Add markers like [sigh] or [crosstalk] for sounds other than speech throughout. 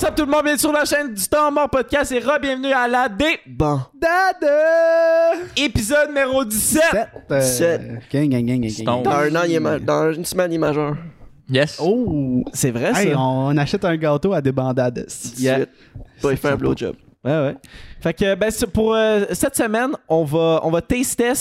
What's up tout le monde, bienvenue sur la chaîne du Temps Mort Podcast et re-bienvenue à la D Bon. Dade épisode numéro 17. 7. Euh, Sept. Gang, gang, gang, gang, Stone. Dans un an, il est ma- dans une semaine, il est majeur. Yes. Oh! C'est vrai Hey, ça? on achète un gâteau à des bandades. Yeah. Pas, il fait un blowjob. Ouais, ouais. Fait que, ben, pour euh, cette semaine, on va, on va taster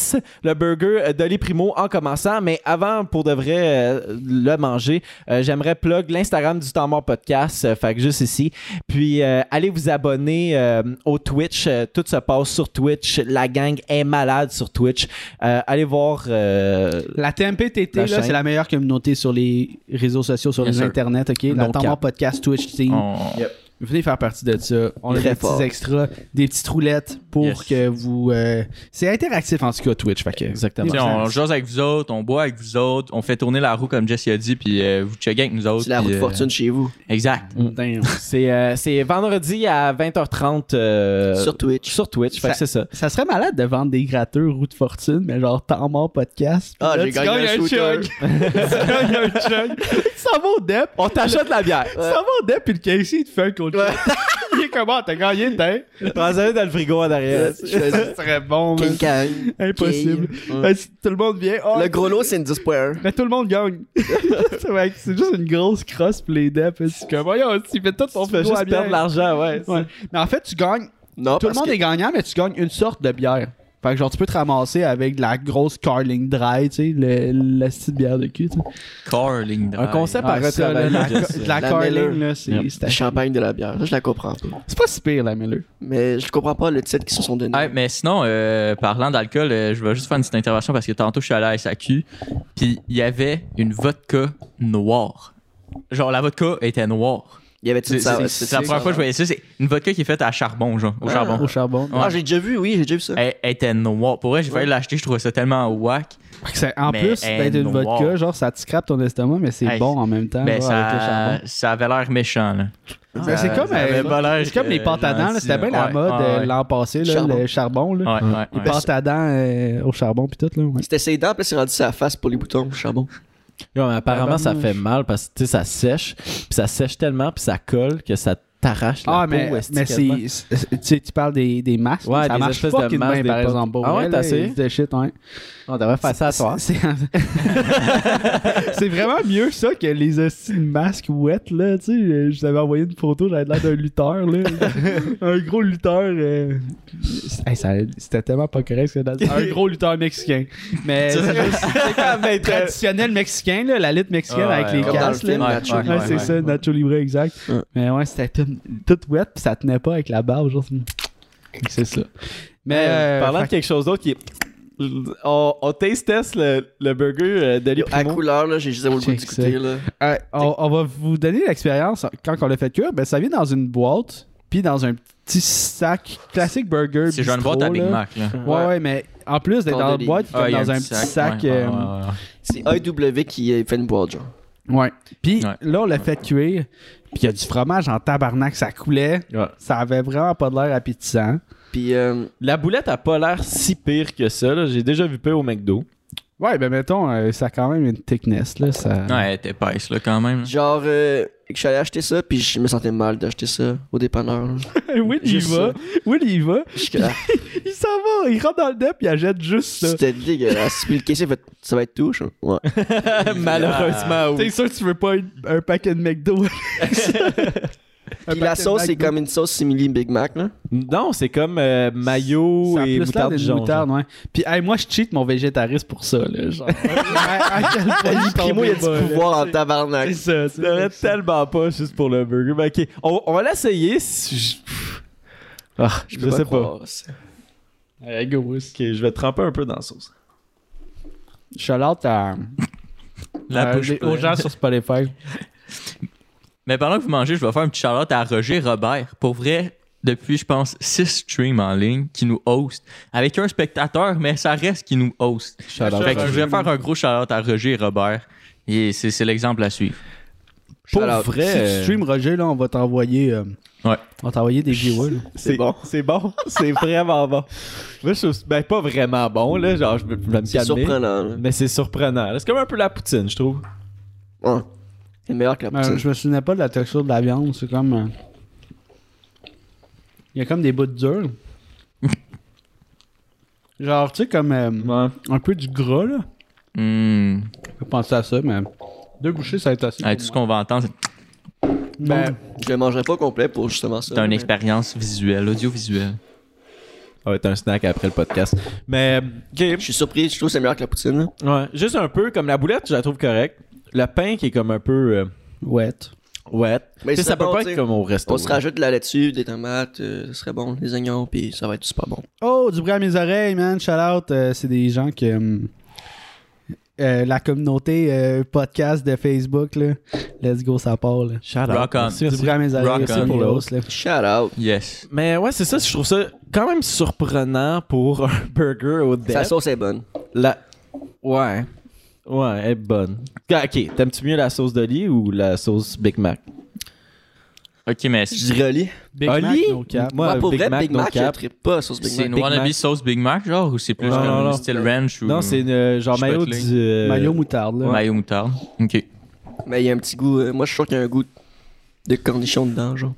le burger euh, d'Oli Primo en commençant. Mais avant, pour de vrai euh, le manger, euh, j'aimerais plug l'Instagram du Temps Mort Podcast. euh, fait que juste ici. Puis, euh, allez vous abonner euh, au Twitch. Euh, tout se passe sur Twitch. La gang est malade sur Twitch. Euh, allez voir. euh, La TMPTT, La là, chaîne. c'est la meilleure communauté sur les réseaux sociaux, sur Yes, les sir. internets, OK? Donc, Temps Mort. Podcast, Twitch Team. On- Venez faire partie de ça. On a Très des fort. petits extras, des petites roulettes pour Yes. que vous... euh, C'est interactif, en tout cas, Twitch. Fait que, Exactement. Tu sais, on jase avec vous autres, on boit avec vous autres, on fait tourner la roue comme Jesse a dit, puis euh, vous checkez avec nous autres. C'est la roue puis, de euh, fortune chez vous. Exact. Damn. C'est euh, c'est vendredi à 20h30 euh, Sur Twitch. Sur Twitch, fait que c'est ça. Ça serait malade de vendre des gratteurs roue de fortune, mais genre Temps Mort Podcast. Ah, Là, j'ai tu gagné gagnes un shooter. chug. [laughs] tu gagnes un chug. Ça va au dep. On t'achète la bière. Ça va au dep, puis le Casey, il te fait un coach. [laughs] il est comment? T'as gagné, t'as? [laughs] Prends-le dans le frigo en arrière. Je fais Ça serait bon. King Kang. Impossible. King. Tout le monde vient. oh, Le gros lot, c'est une 10.1. Mais tout le monde gagne. [laughs] c'est vrai que c'est juste une grosse crosse pour les deps. C'est comme, voyons, tu fais tout ton Tu fais juste perdre de l'argent, ouais. Ouais. Mais en fait, tu gagnes. Non, Tout le parce monde que- est gagnant, mais tu gagnes une sorte de bière. Fait que genre, tu peux te ramasser avec de la grosse Carling Dry, tu sais, le- la petite bière de cul, tu sais. Carling Un concept à Ah, ça, là, retravailler. la, de la, La Carling, là, c'est Yep. champagne de la bière. Ça, je la comprends pas. c'est pas si pire, la Miller. Mais je comprends pas le titre qu'ils se sont donnés. Ouais, mais sinon, euh, parlant d'alcool, euh, je vais juste faire une petite intervention parce que tantôt je suis allé à la SAQ, puis il y avait une vodka noire. Genre, la vodka était noire. Il y avait C'est ça. c'est- c'est la première fois que je voyais ça. C'est une vodka qui est faite à charbon, genre, au Ah. charbon. Au charbon. Ouais. Ah, j'ai déjà vu, oui, j'ai déjà vu ça. Elle, elle était noire. Pour vrai, j'ai failli l'acheter, je trouvais ça tellement whack. En Mais plus d'être une vodka, genre, ça te scrape ton estomac, mais c'est Hey, bon en même temps, Ben, ça, avait l'air méchant, là. Ben, c'est comme, euh, C'est comme les pâtes à dents, c'était bien la ouais, mode ouais, euh, ouais. l'an passé, le charbon. Là. Ouais, ouais, Les ouais. pâtes à dents euh, au charbon puis tout. C'était ses dents, puis c'est rendu sa face pour les boutons, le charbon. Ouais, mais apparemment, ça fait mal parce que tu sais, ça sèche, puis ça sèche tellement, puis ça colle que ça t'arrache la Ah peau. mais, mais c'est c'est- tu parles des, des masques, Ouais, ça des marche espèces de masques bien par exemple. Ah ouais, t'as essayé? shit, ouais. On devrait faire ça à soir. [laughs] C'est vraiment mieux ça que les hosties de masques wet là, tu sais, euh, je t'avais envoyé une photo, j'avais l'air d'un lutteur là, [laughs] un gros lutteur euh, hey, c'était tellement pas correct ce que t'as dit. un gros lutteur mexicain. Mais traditionnel mexicain là, la lutte mexicaine avec les ouais, le casques. Ouais, Ouais, ouais, c'est ouais. ça, Nacho Libre, exact. Ouais. Mais ouais, c'était tout, tout wet, puis ça tenait pas avec la barbe. Genre, c'est- ça. Mais euh, Parlant de quelque chose d'autre qui est. On, on taste test le, le burger euh, Yo, À couleur, là, j'ai juste le goût Check d'écouter, là. euh, on, on va vous donner l'expérience quand on l'a fait cuire. Ben, ça vient dans une boîte, puis dans un petit sac classique burger. C'est genre une boîte à Big. Mac, là. Ouais, ouais, mais en plus d'être dans la délire. boîte, Ah, comme dans un petit sac. ouais, euh, ouais, ouais, ouais. C'est AEW qui fait une boîte, genre. Ouais. Puis Ouais. là, on l'a fait cuire. Puis il y a du fromage en tabarnak, ça coulait. Ouais. Ça avait vraiment pas de l'air appétissant. Puis, euh, La boulette a pas l'air si pire que ça. là. J'ai déjà vu pire au McDo. Ouais, ben mettons, euh, ça a quand même une thickness, là. Ça... Ouais, elle était épaisse, là, quand même. genre, euh, que je suis allé acheter ça, puis je me sentais mal d'acheter ça au dépanneur. [laughs] Will, il va. Will, il y va. Il s'en va. Il rentre dans le dep, il achète juste ça. C'était dégueulasse. Puis le caissier fait Ça va être tout, je... Ouais. [laughs] Malheureusement, T'es oui. sûr que tu veux pas une- un paquet de McDo? [laughs] Puis la sauce, c'est comme une sauce simili Big Mac, là. Non, c'est comme euh, mayo Ça a et plus l'air moutarde d'une Dijon. moutarde, ouais. Puis, hey, moi, je cheat mon végétarisme pour ça, là. Genre, [laughs] à, à quel point je Primo, il y a bas, du pouvoir en tabarnak. C'est ça, c'est ça. tellement pas juste pour le burger. Mais ok, on, on va l'essayer. si je... Ah, je, peux sais pas. croire. Hey, go. Ok, je vais tremper un peu dans la sauce. Shout-out à, La à- bouche aux pleine. gens sur Spotify. [laughs] Mais pendant que vous mangez, je vais faire une petite charlotte à Roger Robert. Pour vrai, depuis, je pense, six streams en ligne qui nous host. Avec un spectateur, mais ça reste qui nous host. Shout-out. Fait que je voulais faire un gros charlotte à Roger Robert. Et c'est c'est l'exemple à suivre. Pour Shout-out. vrai, Si tu euh, stream Roger, là, on va t'envoyer. euh, Ouais. On va t'envoyer des viewers. là. [laughs] c'est bon. C'est bon. C'est vraiment bon. Moi, je trouve- ben, pas vraiment bon, là. Genre, je vais je vais me C'est calmer. surprenant, là. Mais c'est surprenant. là. C'est comme un peu la poutine, je trouve. Ouais. C'est meilleur que la Euh, poutine. je me souvenais pas de la texture de la viande. C'est comme. euh, il y a comme des bouts durs. [laughs] Genre, tu sais, comme euh, un peu du gras, là. Hmm. Je peux penser à ça, mais deux bouchées, ça va être assez. Tout ce qu'on va entendre, c'est- Ben, Je le mangerai pas complet pour justement ça. c'est une mais- expérience visuelle, audiovisuelle. Ça va être un snack après le podcast. Mais, ok. Je suis surpris, je trouve que c'est meilleur que la poutine. Ouais, juste un peu comme la boulette, je la trouve correcte. Le pain qui est comme un peu euh, wet. wet. Mais Tu sais, c'est ça peut bon, pas être comme au resto. On se rajoute de la laitue, des tomates, euh, ce serait bon, des oignons, puis ça va être super bon. Oh, du bruit à mes oreilles, man. Shout out. euh, c'est des gens que. hum, euh, la communauté euh, podcast de Facebook, là. Let's go, ça part, là. Shout out. Rock on. Merci, Du merci. bruit à mes oreilles, Rock c'est on. pour l'os, là. Shout out. Yes. Mais ouais, c'est ça, je trouve ça quand même surprenant pour un [laughs] burger au dep. Sa sauce est bonne. La... Ouais. Ouais, elle est bonne. Ok, t'aimes-tu mieux la sauce d'Oli ou la sauce Big Mac? Ok, mais Je c'est dirais Oli. Big Oli? Mac, no cap. Moi, Moi, pour Big vrai, Mac, Big no Mac, je cap. trippe pas sauce Big c'est Mac. une Big wannabe Mac. sauce Big Mac, genre, ou c'est plus Non, comme non, non. style ranch ou Non, c'est euh, genre mayo Chipotle. du... euh, Mayo moutarde, là. mayo moutarde. Ok. Mais il y a un petit goût. euh, moi, je suis sûr qu'il y a un goût de cornichon dedans, genre.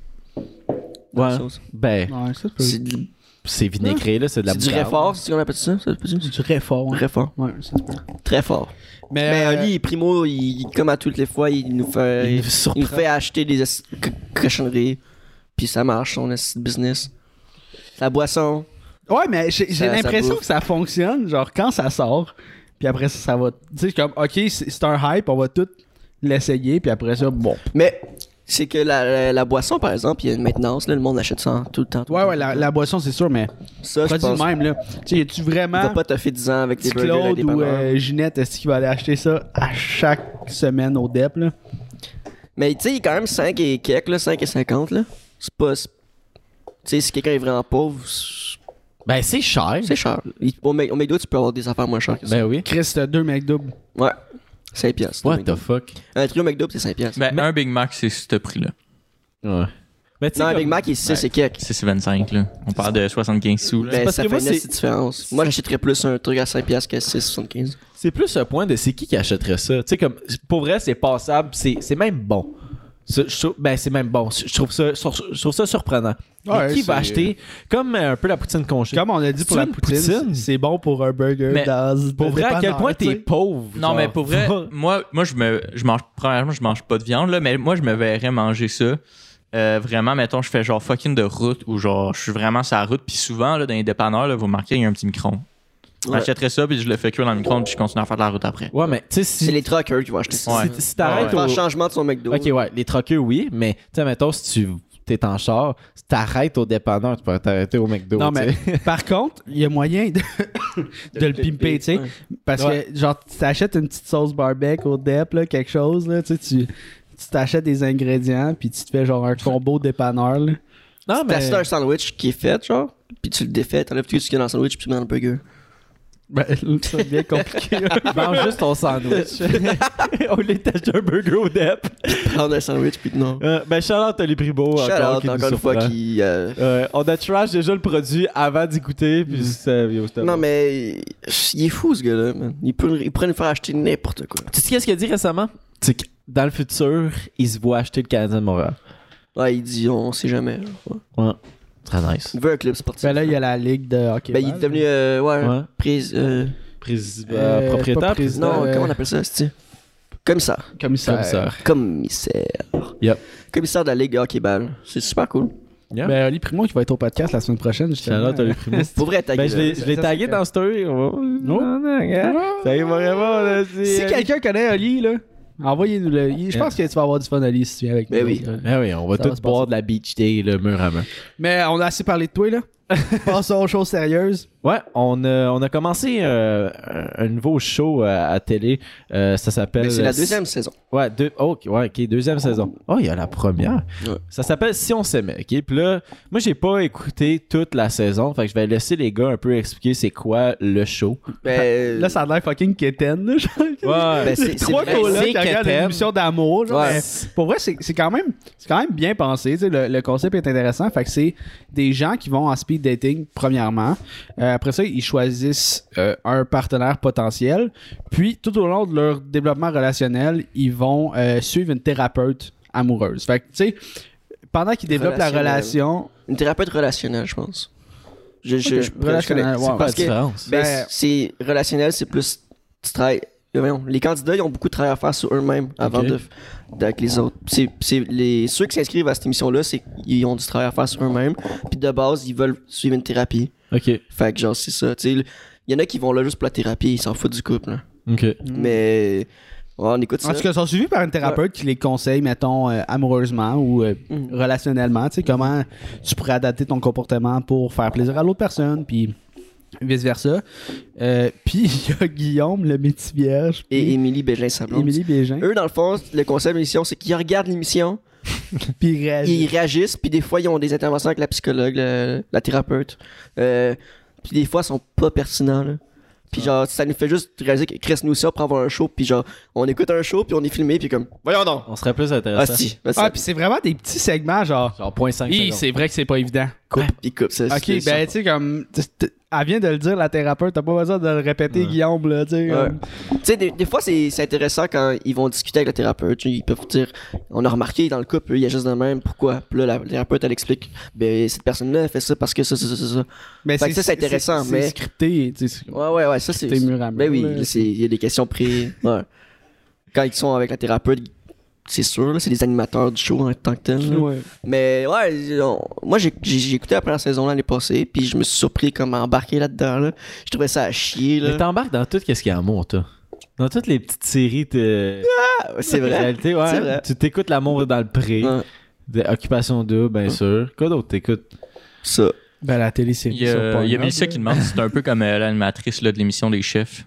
Dans la Ouais. sauce. Ben, Ouais, ça, c'est C'est du, c'est vinaigré, là, c'est de la c'est du moutarde. réfort, c'est ce qu'on appelle ça. peut-tu? du très fort. hein. Très fort. Ouais, ça se peut. Très fort. Mais, Mais euh, Oli, Primo, il, comme à toutes les fois, il nous fait, Il nous surprend. nous fait acheter des esti- co- cochonneries. Puis ça marche, son esti de business. La boisson. Ouais, mais j'ai j'ai Ça- ça l'impression bouffe. que ça fonctionne, genre quand ça sort, puis après ça, ça va. Tu sais, comme, ok, c'est c'est un hype, on va tout l'essayer, puis après ça, bon. Mais c'est que la, la, la boisson, par exemple, il y a une maintenance, là, le monde achète ça tout le temps. tout le Ouais, temps, ouais, la, boisson, c'est sûr, mais Ça, je pas pense. du même, là. Tu sais, y a-tu Il vraiment va pas te faire 10 ans avec des burgers Claude des ou euh, Ginette, est-ce qu'il va aller acheter ça à chaque semaine au DEP, là? Mais tu sais, il est quand même 5 et quelques, là, 5 et 50, là. C'est pas. Tu sais, si quelqu'un est vraiment pauvre, Ben, c'est cher. c'est cher. Au, Mc- au McDo, tu peux avoir des affaires moins chères que ça. Ben oui. Chris, t'as deux McDouble. Ouais. 5 piastres. What the fuck? Un trio McDo, c'est 5 piastres. Ben, un Big Mac, c'est ce prix-là. Ouais. Mais tu sais, non, un comme- Big Mac, il est 6 et quelques. C'est c'est 25, là. On parle de 75 sous, là. Ben, parce ça que fait moi, une c'est- différence. Moi, j'achèterais plus un truc à 5 piastres qu'à 6,75. C'est plus un point de c'est qui qui achèterait ça. Tu sais, comme, pour vrai, c'est passable, c'est c'est même bon. Trouve- ben, c'est même bon. Je trouve ça, je trouve ça surprenant. Mais qui va c'est- acheter, comme euh, un peu la poutine conchée? Comme on a dit pour la poutine, poutine? c'est bon pour un burger Mais dans Pour vrai, à quel point t'es pauvre. Non, genre? mais pour vrai, [laughs] moi, moi je me je mange premièrement, je mange pas de viande là, mais moi je me verrais manger ça. Euh, vraiment, mettons, je fais genre fucking de route ou genre je suis vraiment sur la route, puis souvent là, dans les dépanneurs, là, vous remarquez, il y a un petit micro. Ouais. J'achèterais ça, puis je le fais cuire dans le micro puis je continue à faire de la route après. Ouais, mais tu sais, si, C'est les truckers qui vont acheter ça. Ouais. si, si t'arrêtes Faire au... un changement de son McDo. Ok, ouais, les troqueux, oui, mais tu sais, mettons, si tu t'es en char, si t'arrêtes au dépanneur, tu peux t'arrêter au McDo. Non, mais [laughs] par contre, il y a moyen de, [laughs] de le pimper, tu sais. Ouais. Parce Ouais. que, genre, tu t'achètes une petite sauce barbecue au DEP, là, quelque chose, là, tu sais, tu tu t'achètes des ingrédients, puis tu te fais genre un combo dépanneur, là. non, mais... T'as un sandwich qui est fait, genre, puis tu le défais, t'enlèves tout ce qu'il y a dans le sandwich, puis tu mets dans le burger. Ben, [laughs] ça devient compliqué. [laughs] mange juste ton sandwich. [laughs] au lieu de t'acheter un burger au DEP. Prendre un sandwich, puis non. Euh, ben, Charlotte Oli Primo, Shout encore, out, encore une fois, qui. euh, Euh, on a trash déjà le produit avant d'y goûter, puis ça, yo, c'était Non, bon. mais. Il est fou, ce gars-là, man. Il, peut, il pourrait nous faire acheter n'importe quoi. Tu sais qu'est-ce qu'il a dit récemment? C'est que dans le futur, il se voit acheter le Canadien de Montréal. Ouais, il dit, on sait jamais. là. Ouais. Ouais. Très nice. Il veut un club sportif. ben là, il y a la ligue de hockey. Ben, il est devenu. euh, ouais, Ouais. prise. euh, Président, Euh, propriétaire, pas non, euh, comment on appelle ça, c'est Commissaire. commissaire. Commissaire. Commissaire. Yep. Commissaire de la Ligue de hockey ball. C'est super cool. Yeah. Ben, Oli Primo qui va être au podcast la semaine prochaine, justement. Charlotte Oli Primo. [laughs] Pour vrai, ta Ben, je l'ai gueule. je l'ai Ça, tagué c'est- dans Story. On va... Non, non, regarde. Ça y va vraiment, là, c'est- Si quelqu'un connaît Oli, là, envoyez-nous le. Je pense que tu vas avoir du fun, Oli, si tu viens avec Ben nous. oui. Ben oui, on va tous boire de la beach day, le mur à main. Mais on a assez parlé de toi, là. [laughs] Passons aux choses sérieuses. Ouais, on a, on a commencé euh, un nouveau show euh, à télé. Euh, ça s'appelle. Mais c'est la deuxième saison. Ouais, deux, oh, ok, ouais, ok, deuxième saison. Oh, il y a la première. Ouais. Ça s'appelle Si on s'aimait, ok? Puis là, moi, j'ai pas écouté toute la saison. Fait que je vais laisser les gars un peu expliquer c'est quoi le show. Ben, [laughs] Là, ça a l'air fucking quétaine, là. Ouais. [laughs] ben, c'est Trois c'est qui regardent quétaine. une émission d'amour. genre, Ouais. mais Pour vrai, c'est c'est quand même c'est quand même bien pensé. le concept est intéressant. Fait que c'est des gens qui vont en speed dating, premièrement. Euh, après ça, ils choisissent euh, un partenaire potentiel. Puis, tout au long de leur développement relationnel, ils vont euh, suivre une thérapeute amoureuse. Fait que, tu sais, pendant qu'ils développent la Relationnel. relation, Une thérapeute relationnelle, je pense. Je, je, Ok, je- je relationnelle, connais- ouais. C'est parce que- différence? Ben, Ben- c'est relationnel, c'est plus tu travailles- voyons, les candidats, ils ont beaucoup de travail à faire sur eux-mêmes avant Ok. de avec les autres. C'est, c'est les ceux qui s'inscrivent à cette émission-là, c'est qu'ils ont du travail à faire sur eux-mêmes. Puis de base, ils veulent suivre une thérapie. Ok. Fait que genre c'est ça. Il y en a qui vont là juste pour la thérapie, ils s'en foutent du couple. là. Ok. Mais ouais, on écoute ça. En tout cas, ils sont suivis par une thérapeute qui les conseille, mettons, euh, amoureusement ou euh, Mhm. relationnellement, tu sais, comment tu pourrais adapter ton comportement pour faire plaisir à l'autre personne, puis vice-versa. Euh, [laughs] puis il y a Guillaume, le métier vierge, Et Émilie Bégin-Sablon. Émilie Bégin, Eux, dans le fond, le concept de l'émission, c'est qu'ils regardent l'émission, [laughs] puis il réagit. ils réagissent, puis des fois, ils ont des interventions avec la psychologue, le- la thérapeute. Euh, puis des fois, ils sont pas pertinents. Là. Puis genre, ça nous fait juste réaliser que Chris, nous aussi, on prend avoir un show, puis genre, on écoute un show, puis on est filmé, puis comme, voyons donc. On serait plus Ah, intéressant. si. Ah, puis c'est vraiment des petits segments, genre. Genre 0.5 Hi, secondes. c'est vrai que c'est pas évident. coupe, puis coupe. ça, Ok, c'est ben tu sais, comme. t- t- Elle vient de le dire, la thérapeute, t'as pas besoin de le répéter, Ouais. Guillaume, là, tu sais. Ouais. comme- Tu sais, des, des fois, c'est c'est intéressant quand ils vont discuter avec le thérapeute. Ils peuvent dire, on a remarqué dans le couple, il y a juste de même, pourquoi? Puis là, la thérapeute, elle explique, ben, cette personne-là, elle fait ça parce que ça, ça, ça, ça, ça. Mais Fait ça, c'est intéressant, mais- C'est scripté, tu sais. c'est- Ouais, ouais, ouais, ça, c'est. C'était mur à mur, Ben oui, il y a des questions pré. Ouais. Quand ils sont avec la thérapeute, c'est sûr, là, c'est des animateurs du show en tant que tel. Ouais. Mais ouais, on- moi, j'ai écouté la première saison l'année passée, puis je me suis surpris comme à embarquer là-dedans. Là. Je trouvais ça à chier. Mais Là. t'embarques dans tout ce qu'il y a en amour, toi. Dans toutes les petites séries de Ah, c'est vrai. réalité, ouais. C'est vrai. Tu t'écoutes l'amour dans le pré, de Occupation 2, bien sûr. Quoi d'autre t'écoutes? ça. Ben la télésérie. Il y a, y a Mélissa qui demande si c'est un peu comme euh, l'animatrice là, de l'émission des chefs.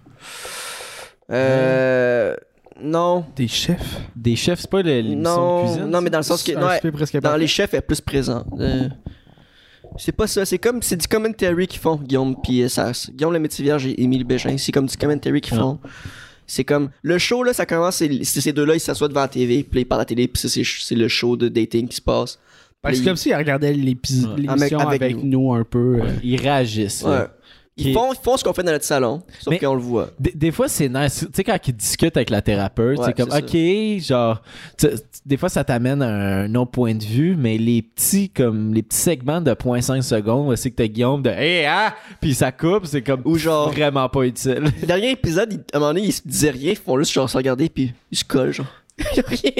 Euh. Non. Des chefs? Des chefs, c'est pas le- l'émission de cuisine? Non, non, mais dans le sens que. Non, presque dans les chefs, elle est plus présente. Euh, c'est pas ça, c'est comme c'est du commentary qu'ils font, Guillaume puis euh, ça. Guillaume le métier vierge et Émile Bégin, c'est comme du commentary qu'ils Ah. font. C'est comme le show là, ça commence, c'est c'est ces deux-là, ils s'assoient devant la TV, puis là, ils parlent à la télé, puis ça, c'est c'est le show de dating qui se passe. C'est Puis- comme s'ils regardaient l'épi- Ouais. l'émission Avec- avec, avec nous. un peu. euh. Ils réagissent. là. Ouais. Ils font, ils font ce qu'on fait dans notre salon, sauf qu'on le voit. Des, des fois, c'est nice. Tu sais, quand ils discutent avec la thérapeute, Ouais, c'est comme, OK, genre, tu- des fois, ça t'amène à un autre point de vue, mais les petits, comme, les petits segments de 0.5 secondes, c'est que t'as Guillaume de, hey, ah, puis ça coupe, c'est comme, Ou genre- vraiment pas utile. Le dernier épisode, à un moment donné, ils se disaient rien, ils font juste genre se regarder, puis ils se collent, genre. [laughs] Rien.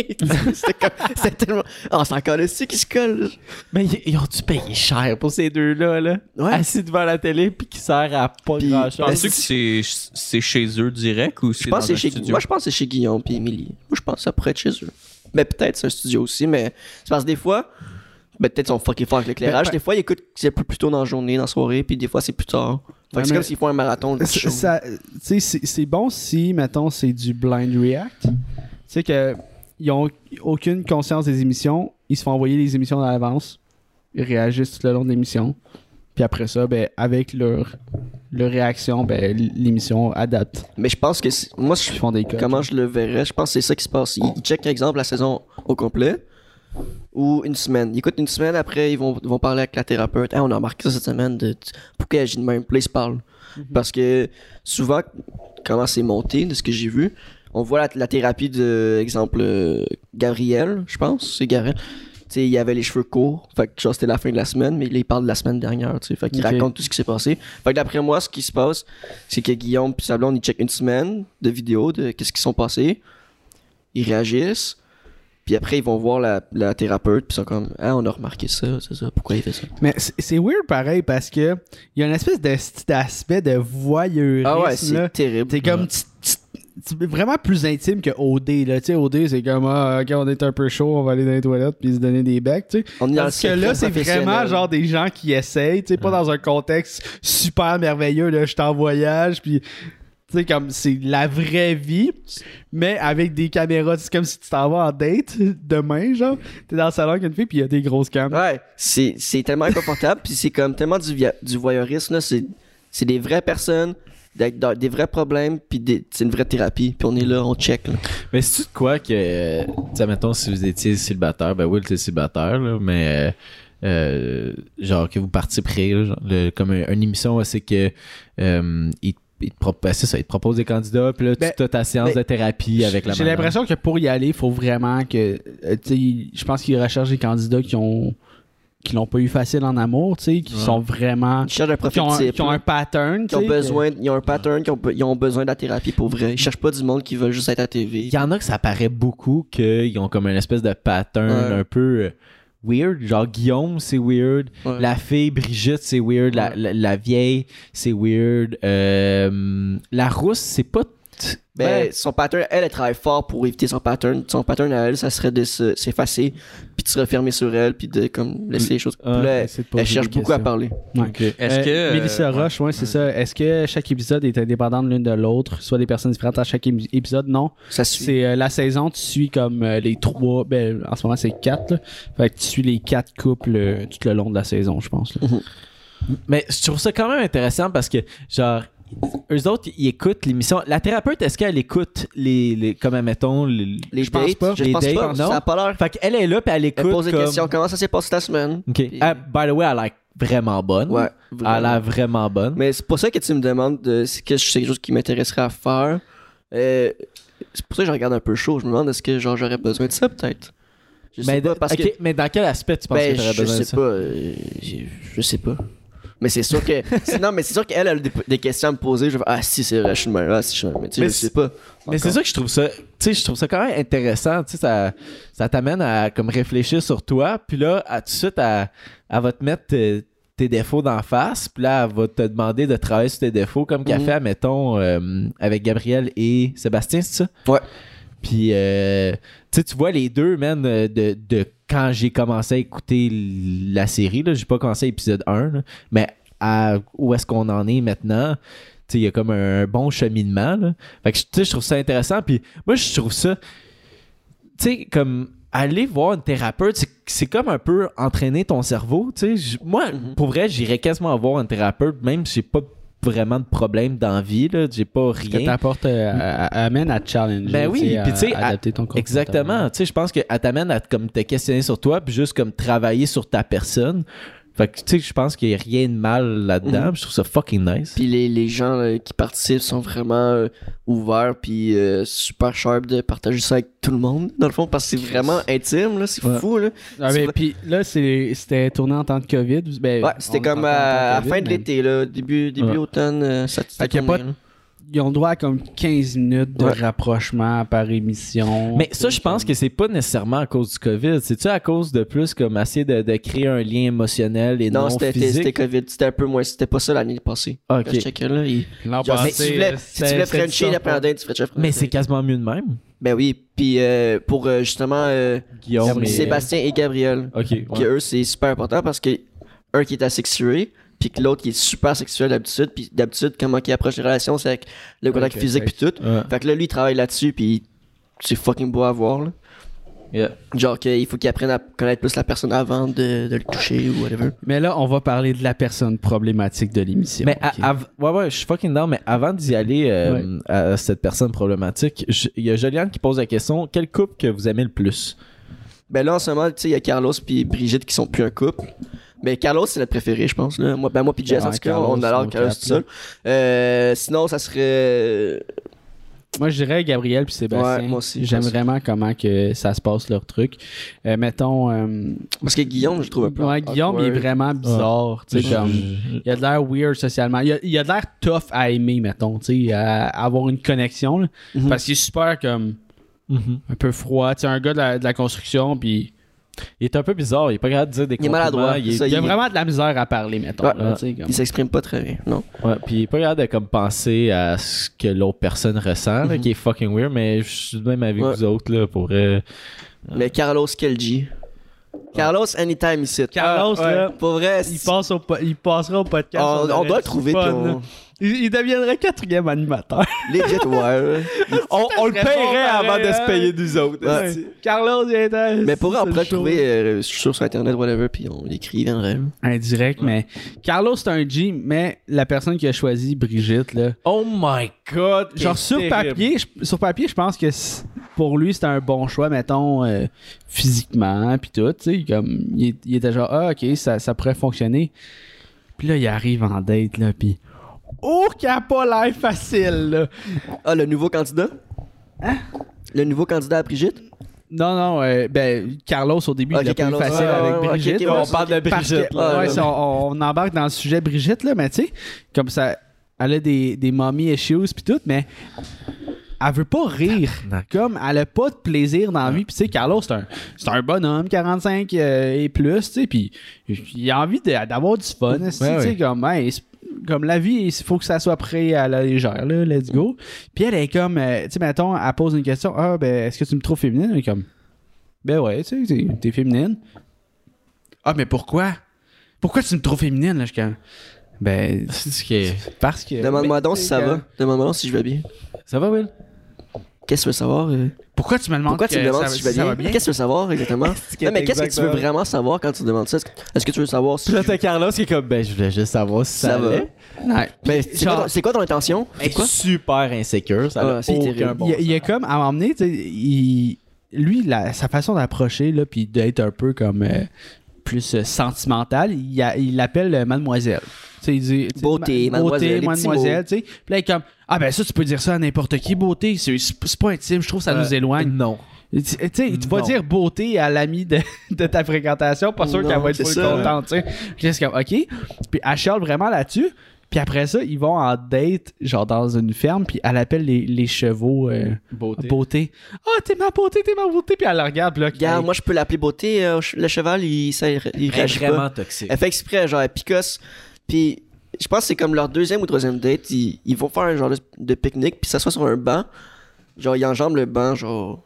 C'était comme. C'était tellement. Ah, c'est encore le qui se colle. Mais ils, ils ont dû payer cher pour ces deux-là, là? Ouais. Assis devant la télé, puis qui sert à pas Puis- grand-chose. Penses-tu que c'est, c'est chez eux direct ou c'est Je pense dans un chez studio? Moi, je pense que c'est chez Guillaume puis Émilie. Moi, je pense que ça pourrait être chez eux. Mais peut-être c'est un studio aussi, mais c'est parce que des fois, ben, peut-être ils sont fucking fort avec l'éclairage. Ben, des fois, ils écoutent c'est plus, plus tôt dans la journée, dans la soirée, puis des fois, c'est plus tard. Fait Ouais, que c'est mais- comme s'ils font un marathon de Ça- show. ça- tu sais, c'est c'est bon si, mettons, c'est du blind react. Tu sais que ils ont aucune conscience des émissions, ils se font envoyer les émissions à l'avance, ils réagissent tout le long de l'émission, puis après ça, ben, avec leur, leur réaction, ben, l'émission adapte. Mais je pense que c'est- moi, je, Ils font des codes. comment je le verrais, je pense que c'est ça qui se passe. Ils, ils checkent, par exemple, la saison au complet ou une semaine. Ils écoutent une semaine, après, ils vont, vont parler avec la thérapeute. Ah, on a remarqué ça cette semaine, de, pourquoi agit de même? Puis ils se parlent. Parce que souvent, comment c'est monté, de ce que j'ai vu, on voit la, la thérapie de, exemple, euh, Gabriel, je pense, c'est Gabriel. Tu sais, il avait les cheveux courts, fait que genre c'était la fin de la semaine, mais il parle de la semaine dernière, tu fait qu'il raconte tout ce qui s'est passé. Fait que d'après moi, ce qui se passe, c'est que Guillaume puis Sablon, ils checkent une semaine de vidéos de qu'est-ce qui sont passés, ils réagissent, puis après ils vont voir la, la thérapeute, puis ils sont comme ah on a remarqué ça, c'est ça, pourquoi il fait ça. Mais c'est weird pareil parce que il y a une espèce de petit aspect de voyeurisme. Ah ouais, c'est terrible. C'est comme tu- vraiment plus intime que OD là, tu sais OD c'est comme ah, ok on est un peu chaud, on va aller dans les toilettes puis se donner des becs, tu sais. On Parce que là c'est vraiment genre des gens qui essayent, tu sais pas dans un contexte super merveilleux là, je suis en voyage puis tu sais comme c'est la vraie vie mais avec des caméras, c'est comme si tu t'en vas en date demain genre, t'es dans le salon avec une fille puis il y a des grosses cams. Ouais, c'est c'est tellement inconfortable, puis c'est comme tellement du, voyeurisme, là. C'est c'est des vraies personnes, dans- des vrais problèmes, puis c'est une vraie thérapie, puis on est là, on check. Là. Mais c'est-tu de quoi que, tu sais, mettons, si vous étiez célibataire, ben oui, t'es célibataire, là, mais euh, euh, genre que vous participerez, là, genre, le- comme un- une émission, c'est que euh, il, il te propose, c'est ça, il te propose des candidats, puis là, Ben, tu as ta séance ben, de thérapie avec la J'ai l'impression que pour y aller, il faut vraiment que. euh, tu sais, je pense qu'ils recherchent des candidats qui ont qui l'ont pas eu facile en amour, tu sais, qui Ouais. sont vraiment. Ils cherchent un qui profil ont, un- type, qui ont un pattern, Qui ont besoin, ils ont un pattern, qui ont, ils ont besoin de la thérapie pour vrai. Ils cherchent pas du monde qui veut juste être à TV. Il y en a que ça paraît beaucoup qu'ils ont comme une espèce de pattern Ouais. un peu euh, weird. Genre Guillaume, c'est weird. Ouais. La fille, Brigitte, c'est weird. La, la, la vieille, c'est weird. Euh, la rousse, c'est pas. Ben, ben, son pattern, elle, elle travaille fort pour éviter son pattern. Son pattern à elle, ça serait de se- s'effacer, puis de se refermer sur elle, puis de comme laisser les choses. Là, elle, cherche beaucoup à parler. Ouais. Est-ce Euh, que. euh, Mélissa. Roche, ouais, c'est ça. Est-ce que chaque épisode est indépendant de l'une de l'autre, soit des personnes différentes à chaque épisode? Non. Ça suit. C'est euh, la saison, tu suis comme euh, les trois. Ben, en ce moment, c'est quatre. Là. Fait que tu suis les quatre couples euh, tout le long de la saison, je pense. là. mais je trouve ça quand même intéressant parce que, genre, eux autres, ils écoutent l'émission. La thérapeute, est-ce qu'elle écoute les, les comme admettons, les, Les je pense dates, pas. je les pense dates, pas. non? Ça a pas l'air. Fait qu'elle est là, puis elle écoute. Elle pose des comme- questions. Comment ça s'est passé ta semaine? Ok. Puis- Ah, by the way, elle a l'air vraiment bonne. Ouais. Elle a l'air vraiment bonne. Mais c'est pour ça que tu me demandes de, c'est que c'est quelque chose qui m'intéresserait à faire. Euh, c'est pour ça que je regarde un peu chaud. Je me demande est-ce que genre j'aurais besoin de ça peut-être? Je sais mais, pas parce que mais dans quel aspect tu penses ben, que tu aurais je besoin de sais ça? pas. euh, je, je sais pas. Mais c'est sûr que [laughs] non mais c'est sûr qu'elle a des, des questions à me poser. Je vais ah si c'est vrai je suis même. Ah si je suis même. Mais tu sais je sais pas. Mais c'est ça que je trouve ça, tu sais, je trouve ça quand même intéressant, tu sais, ça, ça t'amène à comme réfléchir sur toi, puis là, à, tout de suite, elle, elle va te mettre tes, tes défauts d'en face, puis là, elle va te demander de travailler sur tes défauts, comme qu'elle Mhm. fait, mettons, avec Gabriel et Sébastien, c'est ça? Ouais. Puis, euh, tu vois les deux, man, euh, de, de quand j'ai commencé à écouter la série, là, j'ai pas commencé à épisode 1, là, mais à où est-ce qu'on en est maintenant, tu sais, il y a comme un bon cheminement, là. Fait que, tu sais, je trouve ça intéressant, puis moi, je trouve ça, tu sais, comme aller voir une thérapeute, c'est- comme un peu entraîner ton cerveau, tu sais. J- Moi, Mhm. pour vrai, j'irais quasiment voir un thérapeute, même si j'ai pas vraiment de problème d'envie, là, j'ai pas Ce que rien. t'apportes euh, amène à te challenger. Ben oui, puis tu sais, adapter ton comportement. Exactement. Tu sais, je pense qu'elle t'amène à te- comme te questionner sur toi, puis juste comme travailler sur ta personne. Fait que, tu sais, je pense qu'il n'y a rien de mal là-dedans. Mhm. Je trouve ça fucking nice. Puis les, les gens euh, qui participent sont vraiment euh, ouverts puis euh, super sharp de partager ça avec tout le monde dans le fond parce que c'est vraiment intime là, c'est Ouais. fou là. Ah, puis là, c'est- c'était tourné en temps de COVID. Ben, Ouais, c'était comme à, la fin de l'été là, début début Ouais. automne ça Fait c'était qu'il y a tourné, pas- là. Ils ont droit à comme 15 minutes de Ouais. rapprochement par émission. Mais ça, je pense que c'est pas nécessairement à cause du COVID. C'est-tu à cause de plus comme essayer de, de créer un lien émotionnel et non, Non, c'était c'était physique? Covid, c'était un peu moins, c'était pas ça l'année passée. Je ok. checkais là, il- L'an genre, passé, si tu voulais, si tu c'était- voulais c'était Frencher ça, la date, tu Frenchais Mais c'est quasiment mieux de même. Ben oui, puis euh, pour euh, justement euh, Guillaume et... Sébastien et Gabriel, Ok. ouais. que eux c'est super important parce que un qui est asexué puis que l'autre qui est super sexuel d'habitude puis d'habitude comment il approche les relations c'est avec le contact physique puis tout Ouais. fait que là lui il travaille là-dessus puis c'est fucking beau à voir là. Yeah. genre qu'il faut qu'il apprenne à connaître plus la personne avant de, de le toucher ou whatever Mais là, on va parler de la personne problématique de l'émission. Mais à- ok? av- ouais, ouais, je suis fucking down, mais avant d'y aller euh, à cette personne problématique, il y a Joliane qui pose la question quel couple que vous aimez le plus? Ben là en ce moment tu sais il y a Carlos puis Brigitte qui sont plus un couple mais Carlos c'est notre préféré je pense là moi ben moi puis Jess en tout cas Carlos, on adore Carlos tout seul euh, sinon ça serait Moi, je dirais Gabriel puis Sébastien. Ouais, moi aussi, J'aime vraiment comment que ça se passe leur truc. Euh, mettons, euh, parce que Guillaume je trouve un peu ouais, Guillaume, il est vraiment bizarre. tu sais, Je- comme, il a de l'air weird socialement. Il a, il a de l'air tough à aimer, mettons, tu sais, à, à avoir une connexion. là. Mhm. Parce qu'il est super comme Mhm. un peu froid. Tu sais, un gars de la, de la construction, puis Il est un peu bizarre, il est pas capable de dire des Il est maladroit, Il est, ça, il a vraiment de la misère à parler, mettons. Ouais. là, tu sais, comme- il s'exprime pas très bien non? Ouais, puis il est pas capable de comme penser à ce que l'autre personne ressent, là, Mhm. qui est fucking weird, mais je suis même avec Ouais. vous autres là pour. euh, mais Carlos Kelji Carlos anytime ici Carlos, Ah, ouais. là, pour vrai il, c'est- passe au po- il passera au podcast. on, doit le trouver fun, puis on... Il, il deviendrait quatrième animateur. [laughs] legit ouais On, on le paierait avant de se payer nous autres. Ouais. Carlos, il est mais pour vrai on pourrait le trouver euh, je suis sûr sur internet whatever puis on l'écrit il viendrait Indirect, mais Carlos, c'est un G, mais la personne qui a choisi Brigitte, là. Oh my god! Genre sur terrible. papier, je, sur papier, je pense que pour lui, c'était un bon choix, mettons, euh, physiquement, puis tout, tu sais, comme, il, est- il était genre, ah, ok, ça, ça pourrait fonctionner. Puis là, il arrive en date, là, puis oh, qu'il a pas l'air facile, là. ah le nouveau candidat? Hein? le nouveau candidat à Brigitte? Non, non, euh, ben, Carlos, au début, il a Carlos, facile ouais, avec ouais, Brigitte. ok, ouais, on parle de Brigitte. là. ouais, on, on embarque dans le sujet Brigitte, là, mais tu sais, comme ça, elle a des, des mommy issues puis tout, mais elle veut pas rire. Comme elle a pas de plaisir dans la vie. Puis tu sais, Carlos, c'est un, c'est un bonhomme, 45 euh, et plus, tu sais, puis il a envie d'avoir du fun. tu sais, ouais. comme, hey, comme la vie, il faut que ça soit prêt à la légère, là, let's go. Puis elle est comme, euh, tu sais, mettons, elle pose une question, ah, ben, est-ce que tu me trouves féminine? Elle est comme, ben ouais, tu sais, t'es- féminine. Ah, mais pourquoi? Pourquoi tu me trouves féminine, là? Je ben, C'est ce qui est- parce que. Demande-moi donc si ça va. Demande-moi donc si je vais bien. Ça va, Will? Qu'est-ce que tu veux savoir? euh? Pourquoi tu me demandes Pourquoi tu me que demandes ça- si je vais ça bien? va bien? Qu'est-ce que tu veux savoir exactement? [laughs] Non, mais qu'est-ce que tu veux Exactement? vraiment savoir quand tu demandes ça? Est-ce que- Est-ce que tu veux savoir si. Puis là, t'as Carlos qui est comme, ben, je voulais juste savoir si ça, Ça va. allait. Ouais. Mais c'est Genre- quoi, ton- c'est quoi ton intention? C'est quoi? super insécure. Ça Ah, a c'est aucun terrible. bon il, y a- sens. il y a comme à m'emmener, tu sais, il- lui, la- sa façon d'approcher, là, puis d'être un peu comme euh, plus euh, sentimental, il, a- il l'appelle euh, mademoiselle. Tu sais, il dit, tu sais, Beauté, ma- mademoiselle, les Beauté, petits mademoiselle, tu sais. Puis là, il est comme, ah ben ça, tu peux dire ça à n'importe qui, beauté. C'est c'est pas intime, je trouve que ça Euh, nous éloigne. Non. Tu tu sais, tu vas dire beauté à l'ami de, [laughs] de ta fréquentation, pas sûr Non, qu'elle va être full contente, tu sais. Comme, OK. Puis elle chiale vraiment là-dessus. Puis après ça, ils vont en date, genre dans une ferme, puis elle appelle les, les chevaux euh, Beauté. beauté. Ah, t'es ma beauté, t'es ma beauté. Puis elle la regarde, puis là, Regarde, moi je peux l'appeler beauté, euh, le cheval, il, ça, il Elle est réagit pas. vraiment toxique. Elle fait exprès, genre, elle picosse. Puis, je pense que c'est comme leur deuxième ou troisième date. Ils, ils vont faire un genre de, de pique-nique, puis s'assoient sur un banc. Genre, ils enjambent le banc, genre,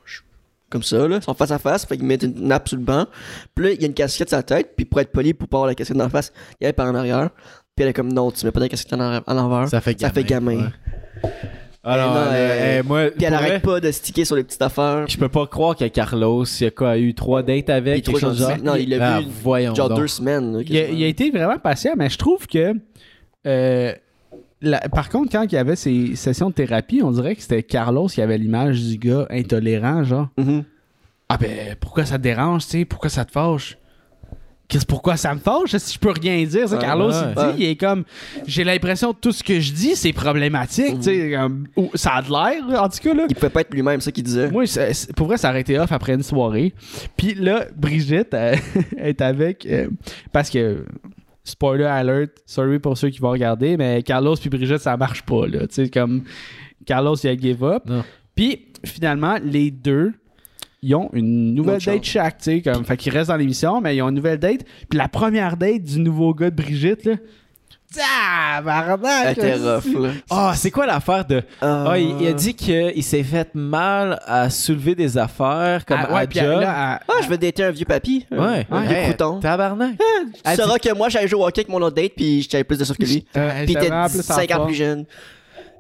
comme ça, là. Ils sont face à face, fait qu'ils mettent une nappe sur le banc. Puis là, il y a une casquette sur la tête, puis pour être poli, pour pas avoir la casquette dans la face, il y a par en arrière. Puis elle est comme, non, tu mets pas de casquette en arrière- à l'envers. Ça fait gamin. Ça fait gamin. ouais. Alors, non, elle- euh, elle- moi, Puis elle arrête vrai, pas de sticker sur les petites affaires. Je peux pas croire que Carlos, il a quoi, eu trois dates avec, Puis quelque trois chose genre? gentil. Non, il l'a Ah, vu, voyons Genre donc. deux semaines. là, il, a, quasiment. il a été vraiment patient, mais je trouve que. Euh, la- par contre, quand il y avait ses sessions de thérapie, on dirait que c'était Carlos qui avait l'image du gars intolérant, genre. Mhm. Ah ben, pourquoi ça te dérange, tu sais? Pourquoi ça te fâche? Qu'est-ce pourquoi ça me fâche? Si je peux rien dire, ça, Carlos, il dit, il est comme, j'ai l'impression que tout ce que je dis, c'est problématique, tu sais, ou ça a de l'air, en tout cas, là. Il pouvait pas être lui-même, ça qu'il disait. Moi, c'est- pour vrai, ça aurait été off après une soirée. Puis là, Brigitte euh, [laughs] est avec, euh, parce que, spoiler alert, sorry pour ceux qui vont regarder, mais Carlos puis Brigitte, ça marche pas, là. Tu sais, comme, Carlos, il a give up. Puis, finalement, les deux, ils ont une nouvelle Autre date chose. chaque, tu sais, comme, fait qu'ils restent dans l'émission, mais ils ont une nouvelle date. Puis la première date du nouveau gars de Brigitte, là, tabarnak! Ah, c'est quoi l'affaire de. Ah, il, il a dit qu'il s'est fait mal à soulever des affaires comme Ah, ouais, à job. Ah, je vais dater un vieux papy. un- ouais, Un vieux crouton. Tabarnak. Tu Elle sauras que moi, j'allais jouer au hockey avec mon autre date, puis j'avais plus de ça que lui. euh, Puis t'es en plus en 5 ans plus jeune.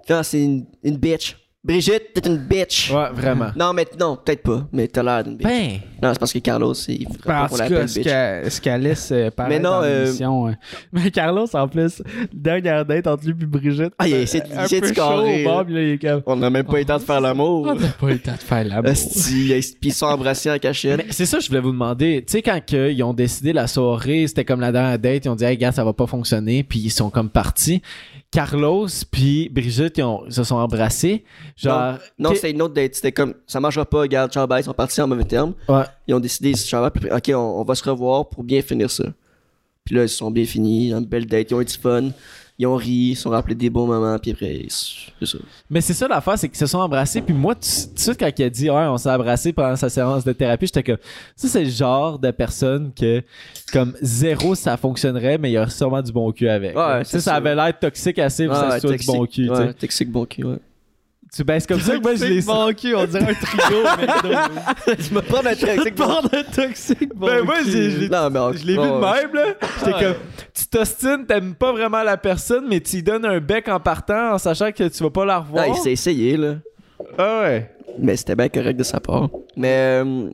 Quand c'est une, une bitch. Brigitte, t'es une bitch. Ouais, vraiment. Non, mais non, peut-être pas. Mais t'as l'air d'une bitch. Ben. Non, c'est parce que Carlos, il Ben, pas cas, ce qu'elle ce qu'elle laisse euh, paraître Mais non, dans euh, l'émission. euh. Mais Carlos, en plus, dernière date entre lui et Brigitte. Ah, il essaie de- il un de peu chaud au là. bord, puis là, il est comme... On n'a même pas eu le temps de faire l'amour. On n'a pas eu le temps de faire la Asti, Puis ils sont embrassés en cachette. Mais c'est ça que je voulais vous demander. Tu sais, quand que ils ont décidé la soirée, c'était comme la dernière date, ils ont dit, hey, gars, ça va pas fonctionner, puis ils sont comme partis. Carlos puis Brigitte, ils, ont- se sont embrassés. Genre. Non, que- c'était une autre date. C'était comme, ça marchera pas, regarde, ciao, bye, ils sont partis en mauvais. Ouais. Ils ont décidé, ciao, bye, puis, ok, on, on va se revoir pour bien finir ça. Puis là, ils sont bien finis, une belle date, ils ont du fun, ils ont ri, ils se sont rappelés des bons moments, puis après, c'est ça. Mais c'est ça l'affaire, c'est qu'ils se sont embrassés. Puis moi, de suite, quand il a dit, ouais, on s'est embrassés pendant sa séance de thérapie, j'étais comme, ça, c'est le genre de personne que, comme zéro, ça fonctionnerait, mais il y a sûrement du bon cul avec. Ouais, tu sais, ça sûr. avait l'air toxique assez pour que ça ouais, soit du bon cul. tu sais. Ouais, toxique bon cul, ouais. Tu baisses comme ça, moi, je l'ai cul, on dirait un trio, [laughs] tu me prends un toxique bon de toxique, Ben, moi, Je l'ai vu bon, de même, là. J'étais comme, tu t'ostines, t'aimes pas vraiment la personne, mais tu lui donnes un bec en partant en sachant que tu vas pas la revoir. Il s'est essayé, là. Ah ouais. Mais c'était bien correct de sa part. Mais, euh,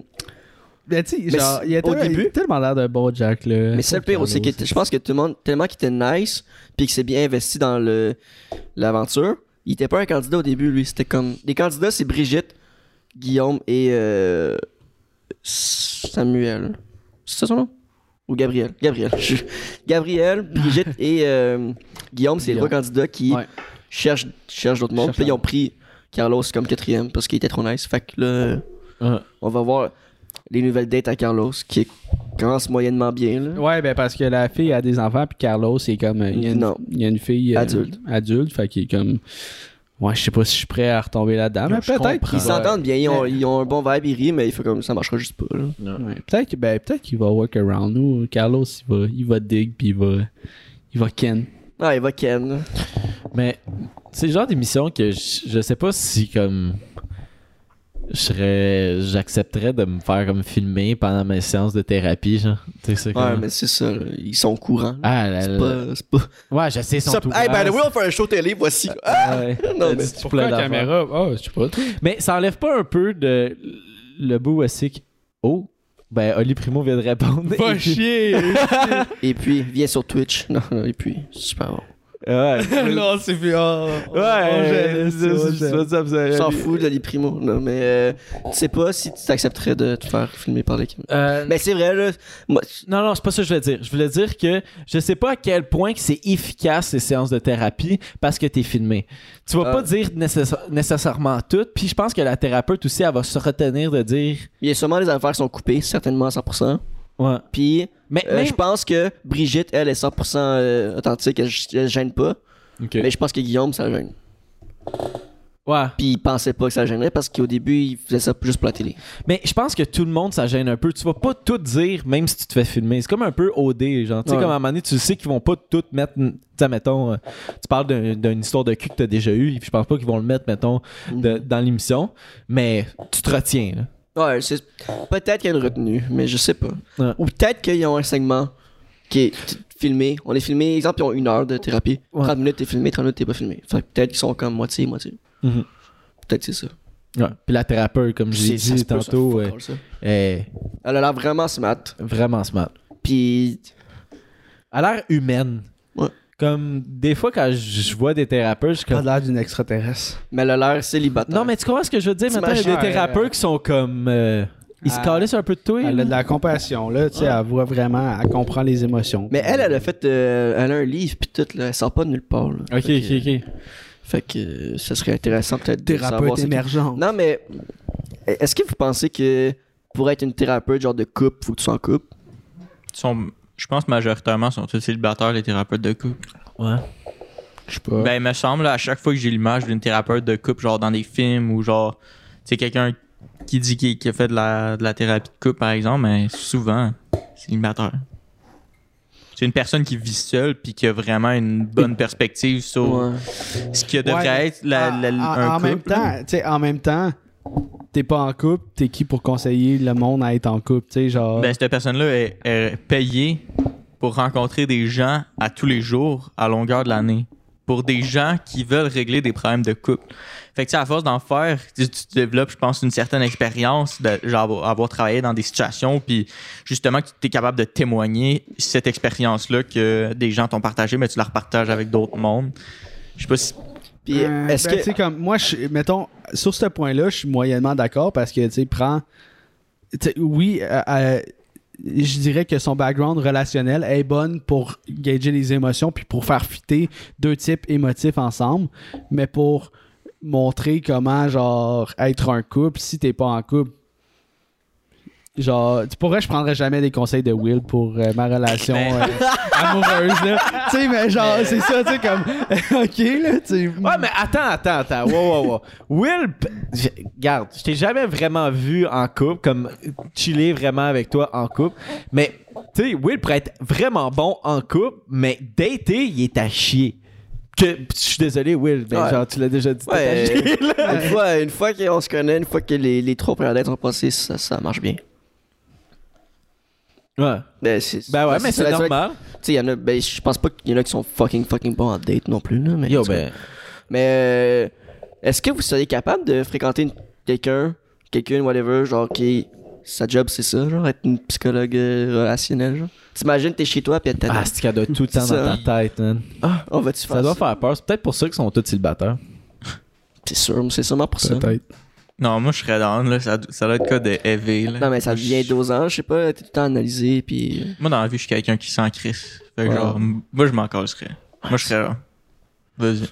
Mais tu genre, il a au tellement- il a début- tellement l'air d'un bon Jack, là. mais c'est le pire aussi, que je pense que tout le monde, tellement qu'il était nice, puis qu'il s'est bien investi dans le l'aventure, il était pas un candidat au début, lui. C'était comme. Les candidats, c'est Brigitte, Guillaume et euh, Samuel. C'est ça son nom? Ou Gabriel? Gabriel. Je- Gabriel, Brigitte [laughs] et euh, Guillaume, c'est les trois candidats qui Ouais. cherchent, cherchent d'autres mondes. Puis ils ont pris Carlos comme quatrième parce qu'il était trop nice. Fait que là, Ouais. On va voir les nouvelles dates à Carlos qui commencent moyennement bien. Là. Ouais, ben parce que la fille a des enfants, puis Carlos, c'est comme. euh, Il y a une, Non. il y a une fille. euh, Adulte. Adulte, fait qu'il est comme. Ouais, je sais pas si je suis prêt à retomber là-dedans, mais je peut-être. Ils s'entendent bien, ils ont, ils ont un bon vibe, ils rient, mais il faut comme ça marchera juste pas. Là. Ouais, peut-être que- ben, peut-être qu'il va work around nous. Carlos, il va, il va dig, puis il va. Il va ken. Ah, il va Ken. Mais c'est le genre d'émission que je, je sais pas si comme je serais j'accepterais de me faire comme filmer pendant mes séances de thérapie genre. Tu sais, c'est Ouais, comme- mais c'est ça, ils sont au courant. Ah là c'est là. pas. C'est pas... Ouais, je sais, ils sont Ça- tout hey, by the grands. way, on fait un show télé, voici. Ah! Ouais. [laughs] Non, mais c'est Pourquoi la caméra? Oh, je sais pas. Mais ça enlève pas un peu de le bout aussi que oh ben Oli Primo vient de répondre. Va Et puis- chier [laughs] Et puis, viens sur Twitch. Non, non, et puis, super bon. Ouais. [laughs] Non, c'est plus. Oh, Ouais, c'est- c'est- ça, ça- Je s'en fous de les primos. Non, mais euh, tu sais pas si tu t'accepterais de te faire filmer par les caméras. Euh, Mais c'est vrai, là. Moi, Non, non, c'est pas ça que je voulais dire. Je voulais dire que je sais pas à quel point que c'est efficace ces séances de thérapie parce que t'es filmé. Tu vas Ah. pas dire nécessa- nécessairement tout. Puis je pense que la thérapeute aussi, elle va se retenir de dire. il y a sûrement des affaires qui sont coupées, certainement à 100%. Ouais. Puis, Mais euh, même- je pense que Brigitte, elle, est 100% euh, authentique, elle, elle gêne pas. Mais je pense que Guillaume, ça gêne. Ouais. Puis il pensait pas que ça gênerait parce qu'au début, il faisait ça juste pour la télé. Mais je pense que tout le monde, ça gêne un peu. Tu vas pas tout dire, même si tu te fais filmer. C'est comme un peu OD, genre. Tu sais, Ouais. comme à un moment donné, tu sais qu'ils vont pas tout mettre. Tu mettons, euh, tu parles d'un- d'une histoire de cul que t'as déjà eu, puis je pense pas qu'ils vont le mettre, mettons, de- dans l'émission. Mais tu te retiens, là. Ouais, c'est peut-être qu'il y a une retenue, mais je sais pas. Ouais. Ou peut-être qu'ils ont un segment qui est filmé. On est filmé, exemple, ils ont une heure de thérapie. Ouais. 30 minutes t'es filmé, 30 minutes t'es pas filmé. Fait que peut-être qu'ils sont comme moitié, moitié. Mhm. Peut-être c'est ça. Ouais. Puis la thérapeute, comme j'ai dit ça, tantôt, euh, ça. Elle a l'air vraiment smart. vraiment smart. Puis, Elle a l'air humaine. Comme des fois, quand je vois des thérapeutes, je suis Pas comme. l'air d'une extraterrestre. mais elle a l'air célibataire. Non, mais tu comprends ce que je veux dire? Maintenant, il y a des thérapeutes qui sont comme. euh, ils se Ah. calissent un peu de toi. Elle a de la compassion, là. Tu sais, elle voit vraiment, elle comprend les émotions. Mais elle, elle a fait. euh, elle a un livre, puis tout, là. Elle sort pas de nulle part, là. Ok, Fait que- ok, ok. Fait que euh, ça serait intéressant peut-être de savoir Thérapeute émergente. Non, mais est-ce que vous pensez que pour être une thérapeute, genre de couple, faut que tu sois en couple? Ils sont- je pense majoritairement sont tous célibataires, les thérapeutes de couple. Ouais. Je sais pas. Ben, il me semble, là, à chaque fois que j'ai l'image d'une thérapeute de couple, genre dans des films ou genre, tu sais, quelqu'un qui dit qu'il a fait de la, de la thérapie de couple, par exemple, mais souvent, célibataire. C'est une personne qui vit seule puis qui a vraiment une bonne perspective sur ce que devrait Ouais, être la, en, la- en- un en couple. même temps, tu sais, en même temps, t'es pas en couple, t'es qui pour conseiller le monde à être en couple, tu sais, genre? Ben, cette personne-là est, est payée pour rencontrer des gens à tous les jours, à longueur de l'année. Pour des gens qui veulent régler des problèmes de couple. Fait que, tu sais, à force d'en faire, tu, tu développes, je pense, une certaine expérience de genre, avoir- travaillé dans des situations, puis justement, que tu es capable de témoigner cette expérience-là que des gens t'ont partagé, mais tu la repartages avec d'autres mondes. Je sais pas si. Puis Euh, est-ce ben, que. tu sais, comme moi, je, mettons, sur ce point-là, je suis moyennement d'accord parce que, tu sais, prends. tu sais, oui, euh, euh, je dirais que son background relationnel est bonne pour gager les émotions puis pour faire fitter deux types émotifs ensemble, mais pour montrer comment, genre, être un couple, si t'es pas en couple, Genre, tu pourrais, je prendrais jamais des conseils de Will pour euh, ma relation euh, [laughs] amoureuse, là. tu sais, mais genre, c'est ça, tu sais, comme, [laughs] ok, là, tu sais. Ouais, mais attends, attends, attends. Wow, wow, wow. Will, regarde, je t'ai jamais vraiment vu en couple, comme chiller vraiment avec toi en couple. Mais, tu sais, Will pourrait être vraiment bon en couple, mais dater, il est à chier. Que, je suis désolé, Will, mais Ouais. genre, tu l'as déjà dit. Ouais, une fois, une fois qu'on se connaît, une fois que les, les trois premières dates sont passées, ça, ça marche bien. Ouais. Ben, c'est, Ben ouais, mais c'est normal. Tu sais, il y en a, ben, je pense pas qu'il y en a qui sont fucking fucking bons en date non plus, là. Mais, Yo, ben. Mais euh, est-ce que vous seriez capable de fréquenter quelqu'un, quelqu'un, whatever, genre qui. Sa job, c'est ça, genre, être une psychologue euh, relationnelle, genre? T'imagines, t'es chez toi, pis elle Ah, c'est qu'elle doit tout le temps dans ta tête, man. Ah, on va-tu faire Ça ça? doit faire peur. C'est peut-être pour ça qu'ils sont tous célibataires. C'est sûr, c'est sûrement pour ça. Peut-être. Non, moi, je serais down, là. Ça, ça doit être quoi de heavy, là. Non, mais ça devient je- dosant, je sais pas, t'es tout le temps analysé, puis. Moi, dans la vie, je suis quelqu'un qui sent Chris. Fait que, Ouais. genre, moi, je m'en casserais. Moi, je serais là. Vas-y.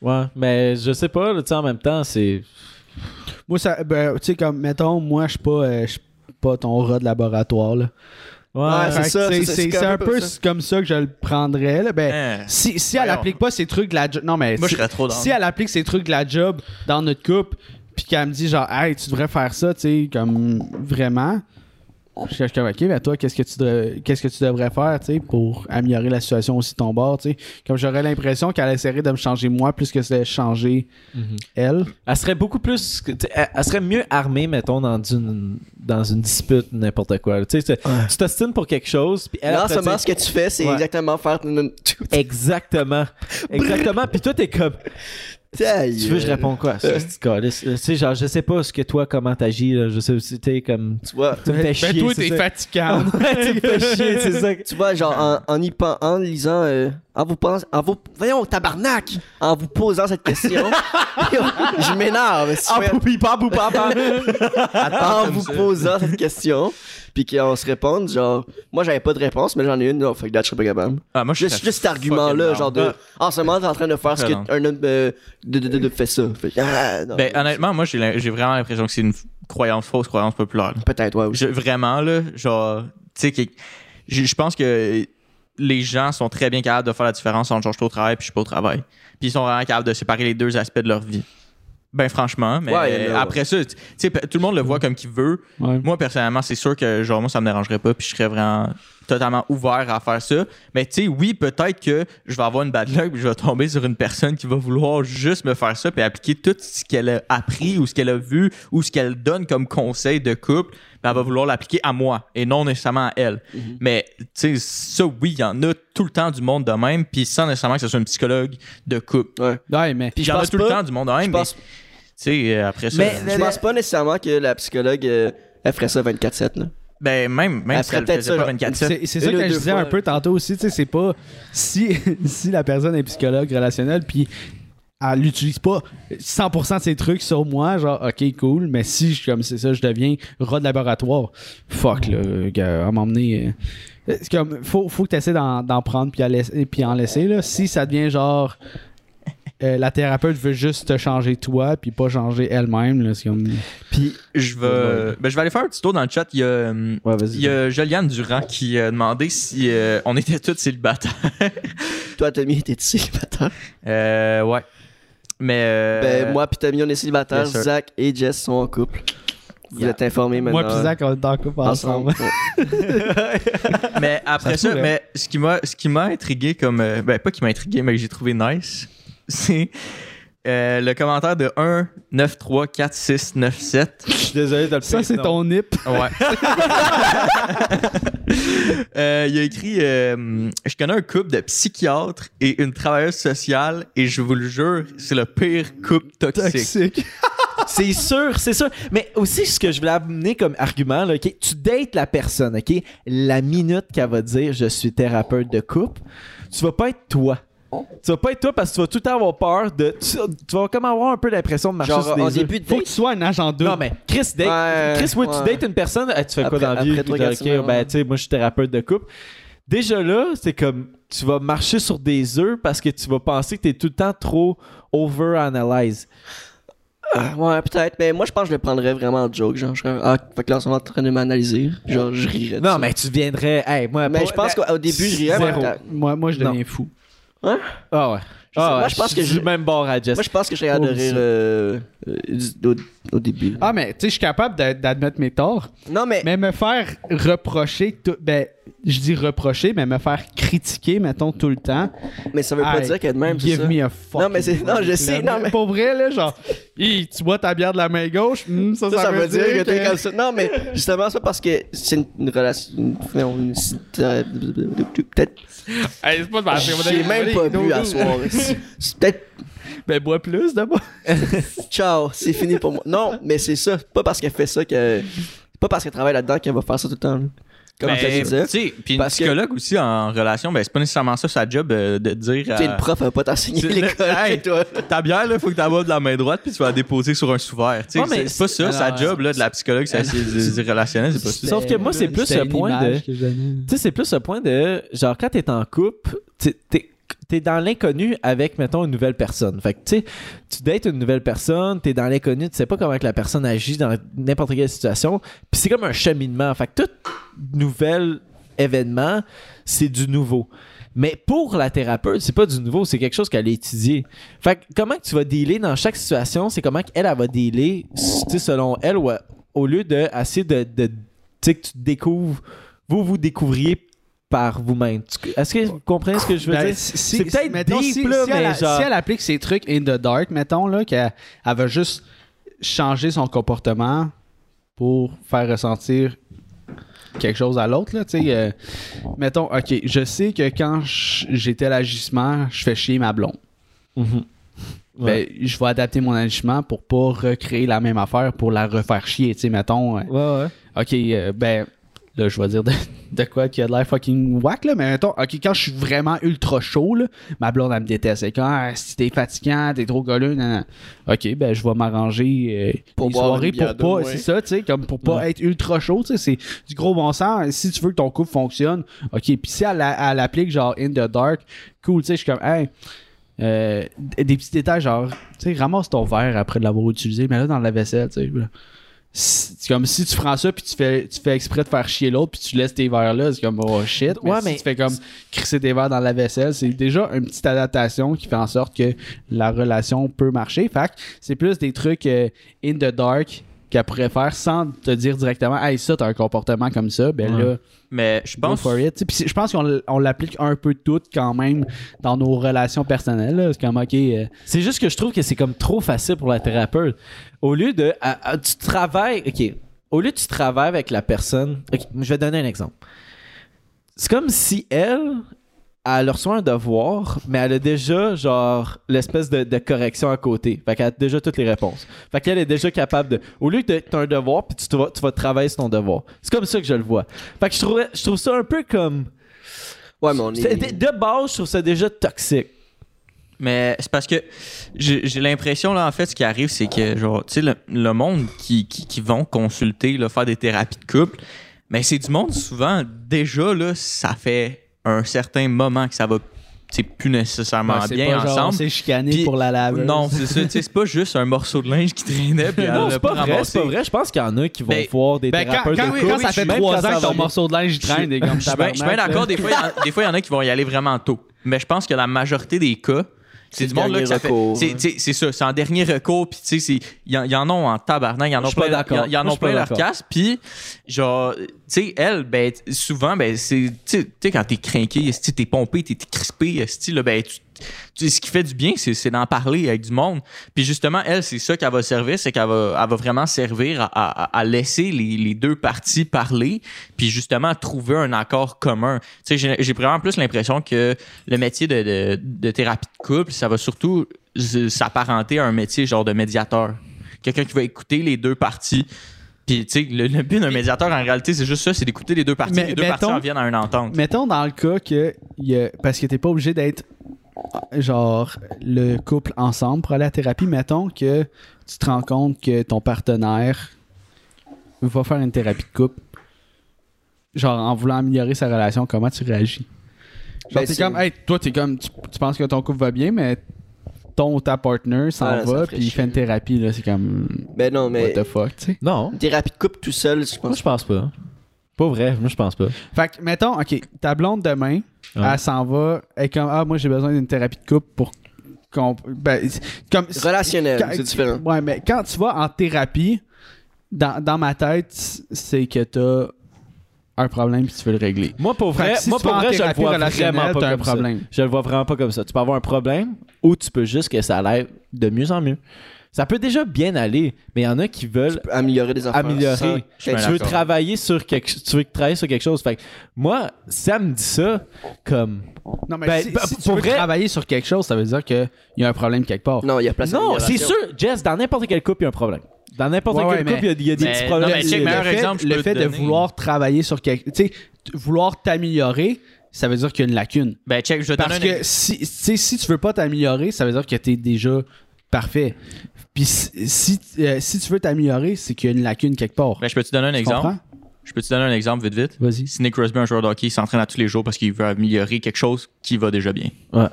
Ouais, mais je sais pas, tu sais, en même temps, c'est. Moi, ça, ben, tu sais, comme, mettons, moi, je suis pas, euh, je suis pas ton rat de laboratoire, là. Ouais, c'est ça, C'est un un peu ça. comme ça que je le prendrais, là. Ben, Hein. si, si elle applique pas ces trucs de la job. Non, mais Moi, si, je serais trop dans. si elle applique ces trucs de la job dans notre couple, puis qu'elle me dit, genre, hey, tu devrais faire ça, tu sais, comme vraiment. Je suis comme, ok, mais toi, qu'est-ce que tu devrais, qu'est-ce que tu devrais faire, tu sais, pour améliorer la situation aussi de ton bord, tu sais? Comme j'aurais l'impression qu'elle essaierait de me changer moi plus que de changer elle. Elle serait beaucoup plus. Elle, serait mieux armée, mettons, dans une, dans une dispute, n'importe quoi. Tu sais, tu- tu t'ostines pour quelque chose, puis elle. Non, seulement dit- ce que tu fais, c'est Ouais. exactement faire. [laughs] Exactement. Exactement. Puis toi, t'es comme. Tu veux, je réponds quoi? Ça, c'est calice? Euh, Tu sais, genre, je sais pas ce que toi, comment t'agis, là. Je sais, si t'es comme. Tu vois, Tu me fais chier. Ben, toi, c'est t'es fatigant. [laughs] Tu me fais chier, c'est ça. tu vois, genre, en, en y pen- en lisant, euh, en vous pensant, en vous, voyons, tabarnak, en vous posant cette question, [laughs] je m'énerve. si Ah, fais- en [laughs] vous ça. posant cette question, puis qu'on se réponde, genre, moi j'avais pas de réponse, mais j'en ai une, non, fait que là, je serais pas capable. Ah, moi, je Juste, serais juste cet argument-là, genre de, down. en ce moment, t'es en train de faire ce Très de, de, de, ça. Fait ah, non. Ben, honnêtement, moi, j'ai vraiment l'impression que c'est une croyance fausse, croyance populaire. Peut-être, ouais. Je- vraiment, là, genre, tu sais, je pense que les gens sont très bien capables de faire la différence entre genre, je suis au travail puis je suis pas au travail. Puis ils sont vraiment capables de séparer les deux aspects de leur vie. Ben, franchement, mais Ouais, là, après ça, tu sais, tout le monde le voit comme qu'il veut. Ouais. Moi, personnellement, c'est sûr que, genre, moi, ça me dérangerait pas, puis je serais vraiment totalement ouvert à faire ça. Mais, tu sais, oui, peut-être que je vais avoir une bad luck, puis je vais tomber sur une personne qui va vouloir juste me faire ça, puis appliquer tout ce qu'elle a appris, ou ce qu'elle a vu, ou ce qu'elle donne comme conseil de couple, puis elle va vouloir l'appliquer à moi, et non nécessairement à elle. Mais, tu sais, ça, oui, il y en a tout le temps du monde de même, puis sans nécessairement que ce soit un psychologue de couple. Ouais. Ouais, mais. Puis Il y en a pense tout le temps du monde de même, sais, euh, après ça... Mais- je pense pas nécessairement que la psychologue, euh, elle ferait ça 24-7, là. Ben, même, même Elle si ferait elle le peut-être faisait ça, pas genre, 24 C'est ça que je disais fois, un peu tantôt aussi, tu sais, c'est pas si, [laughs] si la personne est psychologue relationnelle puis elle n'utilise pas 100% de ses trucs sur moi, genre ok cool, mais si je- comme c'est ça, je deviens rat de laboratoire, fuck là, gars, à m'emmener. euh, c'est comme faut, faut que tu essaies d'en d'en prendre puis, à laisser- puis en laisser là. Si ça devient genre euh, la thérapeute veut juste te changer toi puis pas changer elle-même. Puis. Je vais, ben, je vais aller faire un petit tour dans le chat. Il y a, euh, Ouais, vas-y. il y a Joliane Durand qui a demandé si euh, on était tous célibataires. [laughs] Toi, Tommy, t'es célibataire? Euh, ouais. Mais. euh, Ben, moi pis Tommy, on est célibataires. Zach et Jess sont en couple. Vous Yeah. êtes informés maintenant. Moi puis Zach on est en couple ensemble. [laughs] Mais après Ça ça, mais ce qui m'a, ce qui m'a intrigué comme, ben pas qui m'a intrigué, mais que j'ai trouvé nice, c'est euh, le commentaire de 1 9 3 4 6 9 7. Je suis désolé de le Ça c'est ton nip. Ouais. [laughs] Euh, il a écrit euh, Je connais un couple de psychiatres et une travailleuse sociale et je vous le jure, c'est le pire couple toxique. Toxique. [laughs] C'est sûr, c'est sûr. Mais aussi, ce que je voulais amener comme argument, là, ok, tu dates la personne, ok? La minute qu'elle va dire je suis thérapeute de couple, tu vas pas être toi. Tu vas pas être toi parce que tu vas tout le temps avoir peur de. Tu, tu vas comme avoir un peu l'impression de marcher Genre, sur des œufs. début de Faut que date, tu sois un agent double. Non, mais Chris, date, Ouais, Chris, oui, tu ouais. dates une personne, tu fais quoi Après- dans la vie? après Puis, quatre ok, ben, ouais. tu sais, moi, je suis thérapeute de couple. Déjà là, c'est comme, tu vas marcher sur des œufs parce que tu vas penser que tu es tout le temps trop over-analyze. Ah, ouais, peut-être. Mais moi, je pense que je le prendrais vraiment en joke. Genre, je serais, ah, fait que là, on est en train de m'analyser. Genre, je rirais. de Non, ça. mais tu viendrais. Hey, moi, Mais je pense qu'au début, je rirais. mais Zéro. attends. Moi, moi je Non. deviens fou. Ah ouais. sais, Ah moi, ouais, je pense que je- du même bord à Jess. Moi, je pense que je serais capable de Oh, rire euh, euh, au, début. Ah, mais tu sais, je suis capable d'a- d'admettre mes torts, Non, mais. mais me faire reprocher, tout, ben, je dis reprocher, mais me faire critiquer, mettons, tout le temps. Mais ça veut pas Hey, dire qu'elle même, c'est Give ça. me a fuck. Non, mais c'est- non, je sais, non, mais- Pour vrai, là, genre, tu bois ta bière de la main gauche, hmm, ça, Ça, ça veut dire que t'es comme ça. Non, mais justement, c'est pas parce que c'est une, une relation. une- non, une- euh, Peut-être. Hey, c'est pas de J'ai même pas bu à soir. C'est c'est peut-être. Ben, bois plus de moi. Ciao, c'est fini pour moi. Non, mais c'est ça. Pas parce qu'elle fait ça que. C'est pas parce qu'elle travaille là-dedans qu'elle va faire ça tout le temps. là. Comme Ben, tu disais. tu sais, puis une Parce que- psychologue aussi en relation, ben c'est pas nécessairement ça sa job euh, de dire. Tu sais, à- le prof va pas t'enseigner C'est- l'école. Hey. toi. Ta bière, là, faut que tu de la main droite puis tu vas la déposer sur un sous-verre. Tu sais, Ouais, mais c'est c'est pas ça, c'est- sa alors, job là, de la psychologue, c'est c'est- c'est relationnel, c'est pas ça. Sauf que moi, c'est plus C'était le une point de- image que je donnais. Tu sais, c'est plus ce point de. Genre, quand t'es en couple, t'es- t'es- t'es dans l'inconnu avec, mettons, une nouvelle personne. Fait que, tu sais, tu dates une nouvelle personne, t'es dans l'inconnu, tu sais pas comment que la personne agit dans n'importe quelle situation. Puis c'est comme un cheminement. Fait que tout nouvel événement, c'est du nouveau. Mais pour la thérapeute, c'est pas du nouveau, c'est quelque chose qu'elle a étudié. Fait que comment tu vas dealer dans chaque situation, c'est comment qu'elle elle va dealer, selon elle, ou, au lieu de essayer de, de tu sais, que tu découvres, vous vous découvriez par vous-même. Est-ce que vous comprenez ce que je veux Ben, dire? si- c'est peut-être mettons, deep, si, là, si mais elle, genre- si elle applique ces trucs in the dark, mettons, là, qu'elle elle va juste changer son comportement pour faire ressentir quelque chose à l'autre, là, tu sais, euh, mettons, ok, je sais que quand j'étais à l'agissement, je fais chier ma blonde. Mhm. Ouais. Ben, je vais adapter mon agissement pour pas recréer la même affaire pour la refaire chier, tu sais, mettons. euh, Ouais, ouais. Ok, euh, ben, là, je vais dire de, [laughs] de quoi qui a de l'air fucking whack, là, mais mettons, ok, quand je suis vraiment ultra chaud, là, ma blonde, elle me déteste. Quand, ah, si t'es fatigant, t'es trop goleux, nan, nan. ok, ben, je vais m'arranger euh, Pour bière pour pas, c'est ça, tu sais, comme pour pas Ouais. être ultra chaud, tu sais, c'est du gros bon sens. Si tu veux que ton couple fonctionne, ok, puis si elle, elle applique genre in the dark, cool, tu sais, je suis comme, hey, euh, des petits détails genre, tu sais, ramasse ton verre après de l'avoir utilisé, mais là dans la vaisselle, tu sais. C'est comme si tu prends ça puis tu fais, tu fais exprès de faire chier l'autre puis tu laisses tes verres là, c'est comme oh shit. Mais Ouais, si mais- tu fais comme crisser tes verres dans la vaisselle, c'est déjà une petite adaptation qui fait en sorte que la relation peut marcher. Fait c'est plus des trucs euh, in the dark qu'elle pourrait faire sans te dire directement Hey, ça, t'as un comportement comme ça, ben Ouais. là, Mais je go pense. je pense qu'on l'applique un peu toutes quand même dans nos relations personnelles. C'est comme ok. euh, C'est juste que je trouve que c'est comme trop facile pour la thérapeute. Au lieu de. à- à- tu travailles. OK. Au lieu de tu travailles avec la personne. OK, je vais donner un exemple. C'est comme si elle. Elle reçoit un devoir, mais elle a déjà, genre, l'espèce de, de correction à côté. Fait qu'elle a déjà toutes les réponses. Fait qu'elle est déjà capable de. Au lieu que tu as un devoir, puis tu, te vas, tu vas travailler sur ton devoir. C'est comme ça que je le vois. Fait que je trouve, je trouve ça un peu comme. Ouais, mais on est. De, de base, je trouve ça déjà toxique. Mais c'est parce que j'ai j'ai l'impression, là, en fait, ce qui arrive, c'est que, genre, tu sais, le, le monde qui, qui, qui vont consulter, là, faire des thérapies de couple, mais c'est du monde, souvent, déjà, là, ça fait un certain moment que ça va, sais, plus nécessairement ben, c'est bien pas ensemble. c'est chicané Puis- pour la laveuse. Non, c'est ça, c'est pas juste un morceau de linge qui traînait, puis [laughs] non, c'est pas vrai, ramassé. c'est pas vrai. Je pense qu'il y en a qui vont Ben, voir des Ben, quand, thérapeutes quand- de quand couple, ça fait trois ans que ton morceau de linge traîne, des Je suis bien- d'accord, des fois, il y en a qui vont y aller vraiment tôt. Mais je pense que la majorité des cas, c'est du monde là que ça fait. c'est- ça, c'est en dernier recours, puis tu sais, c'est- il y, en- y en a en tabarnak, il y en pas plein, d'accord. il y en suis plein leur casse, puis genre, tu sais, elle, ben, souvent, ben, c'est, tu sais- quand t'es craqué, t'es pompé, t'es crispé, là, ben, tu, tu- ce qui fait du bien, c'est d'en parler avec du monde. Puis justement, elle, c'est ça qu'elle va servir, c'est qu'elle va, elle va vraiment servir à, à- à laisser les, les deux parties parler, puis justement trouver un accord commun. Tu sais, j'ai vraiment plus l'impression que le métier de, de- de thérapie de couple, ça va surtout s'apparenter à un métier genre de médiateur. Quelqu'un qui va écouter les deux parties. Puis, tu sais, le, le but d'un médiateur, en réalité, c'est juste ça, c'est d'écouter les deux parties. Mais les deux mettons- parties en viennent à une entente. Mettons dans le cas que. il y a- parce que t'es pas obligé d'être. Genre, le couple ensemble pour aller à la thérapie. Mettons que tu te rends compte que ton partenaire va faire une thérapie de couple. Genre, en voulant améliorer sa relation, comment tu réagis? Genre, Ben, t'es c'est- comme, hey, toi, t'es comme, tu, tu penses que ton couple va bien, mais ton ou ta partner s'en Ah, ça va, puis il fait une thérapie, là, c'est comme, Ben non, mais. what the fuck, tu sais. Non, Une thérapie de couple tout seul, je moi pense. je pense pas. Pas vrai, moi je pense pas. Fait que, mettons, OK, ta blonde demain, Ouais. elle s'en va, elle est comme, ah, moi, j'ai besoin d'une thérapie de couple pour qu'on. Ben, c'est- comme. Relationnel, c'est différent. Ouais, mais quand tu vas en thérapie, dans, dans ma tête, c'est que t'as un problème puis tu veux le régler. Moi pour vrai, si moi pour vrai, je le vois vraiment pas comme ça. problème. Je le vois vraiment pas comme ça. Tu peux avoir un problème ou tu peux juste que ça aille de mieux en mieux. Ça peut déjà bien aller, mais il y en a qui veulent Améliorer des affaires. améliorer. sans- tu veux travailler sur quelque tu veux travailler sur quelque chose. Fait que moi, ça me dit ça comme Non, mais Ben, si, ben, si pour tu veux vrai- travailler sur quelque chose, ça veut dire qu'il y a un problème quelque part. Non, il y a place Non, c'est sûr, Jess, dans n'importe quel couple, il y a un problème. Dans n'importe Ouais, quel ouais, couple, il y a- il y, a des mais- petits non, problèmes. mais check, le meilleur fait, exemple, je le fait de donner. vouloir travailler sur quelque. Tu sais, vouloir t'améliorer, ça veut dire qu'il y a une lacune. Ben, check, je Parce que si, tu si tu veux pas t'améliorer, ça veut dire que t'es déjà parfait. Puis si, si, euh, si tu veux t'améliorer, c'est qu'il y a une lacune quelque part. Ben, je peux te donner un Tu exemple? comprends? Je peux te donner un exemple vite vite? Vas-y. Si Nick Crosby, un joueur de hockey, s'entraîne à tous les jours parce qu'il veut améliorer quelque chose qui va déjà bien. Ouais.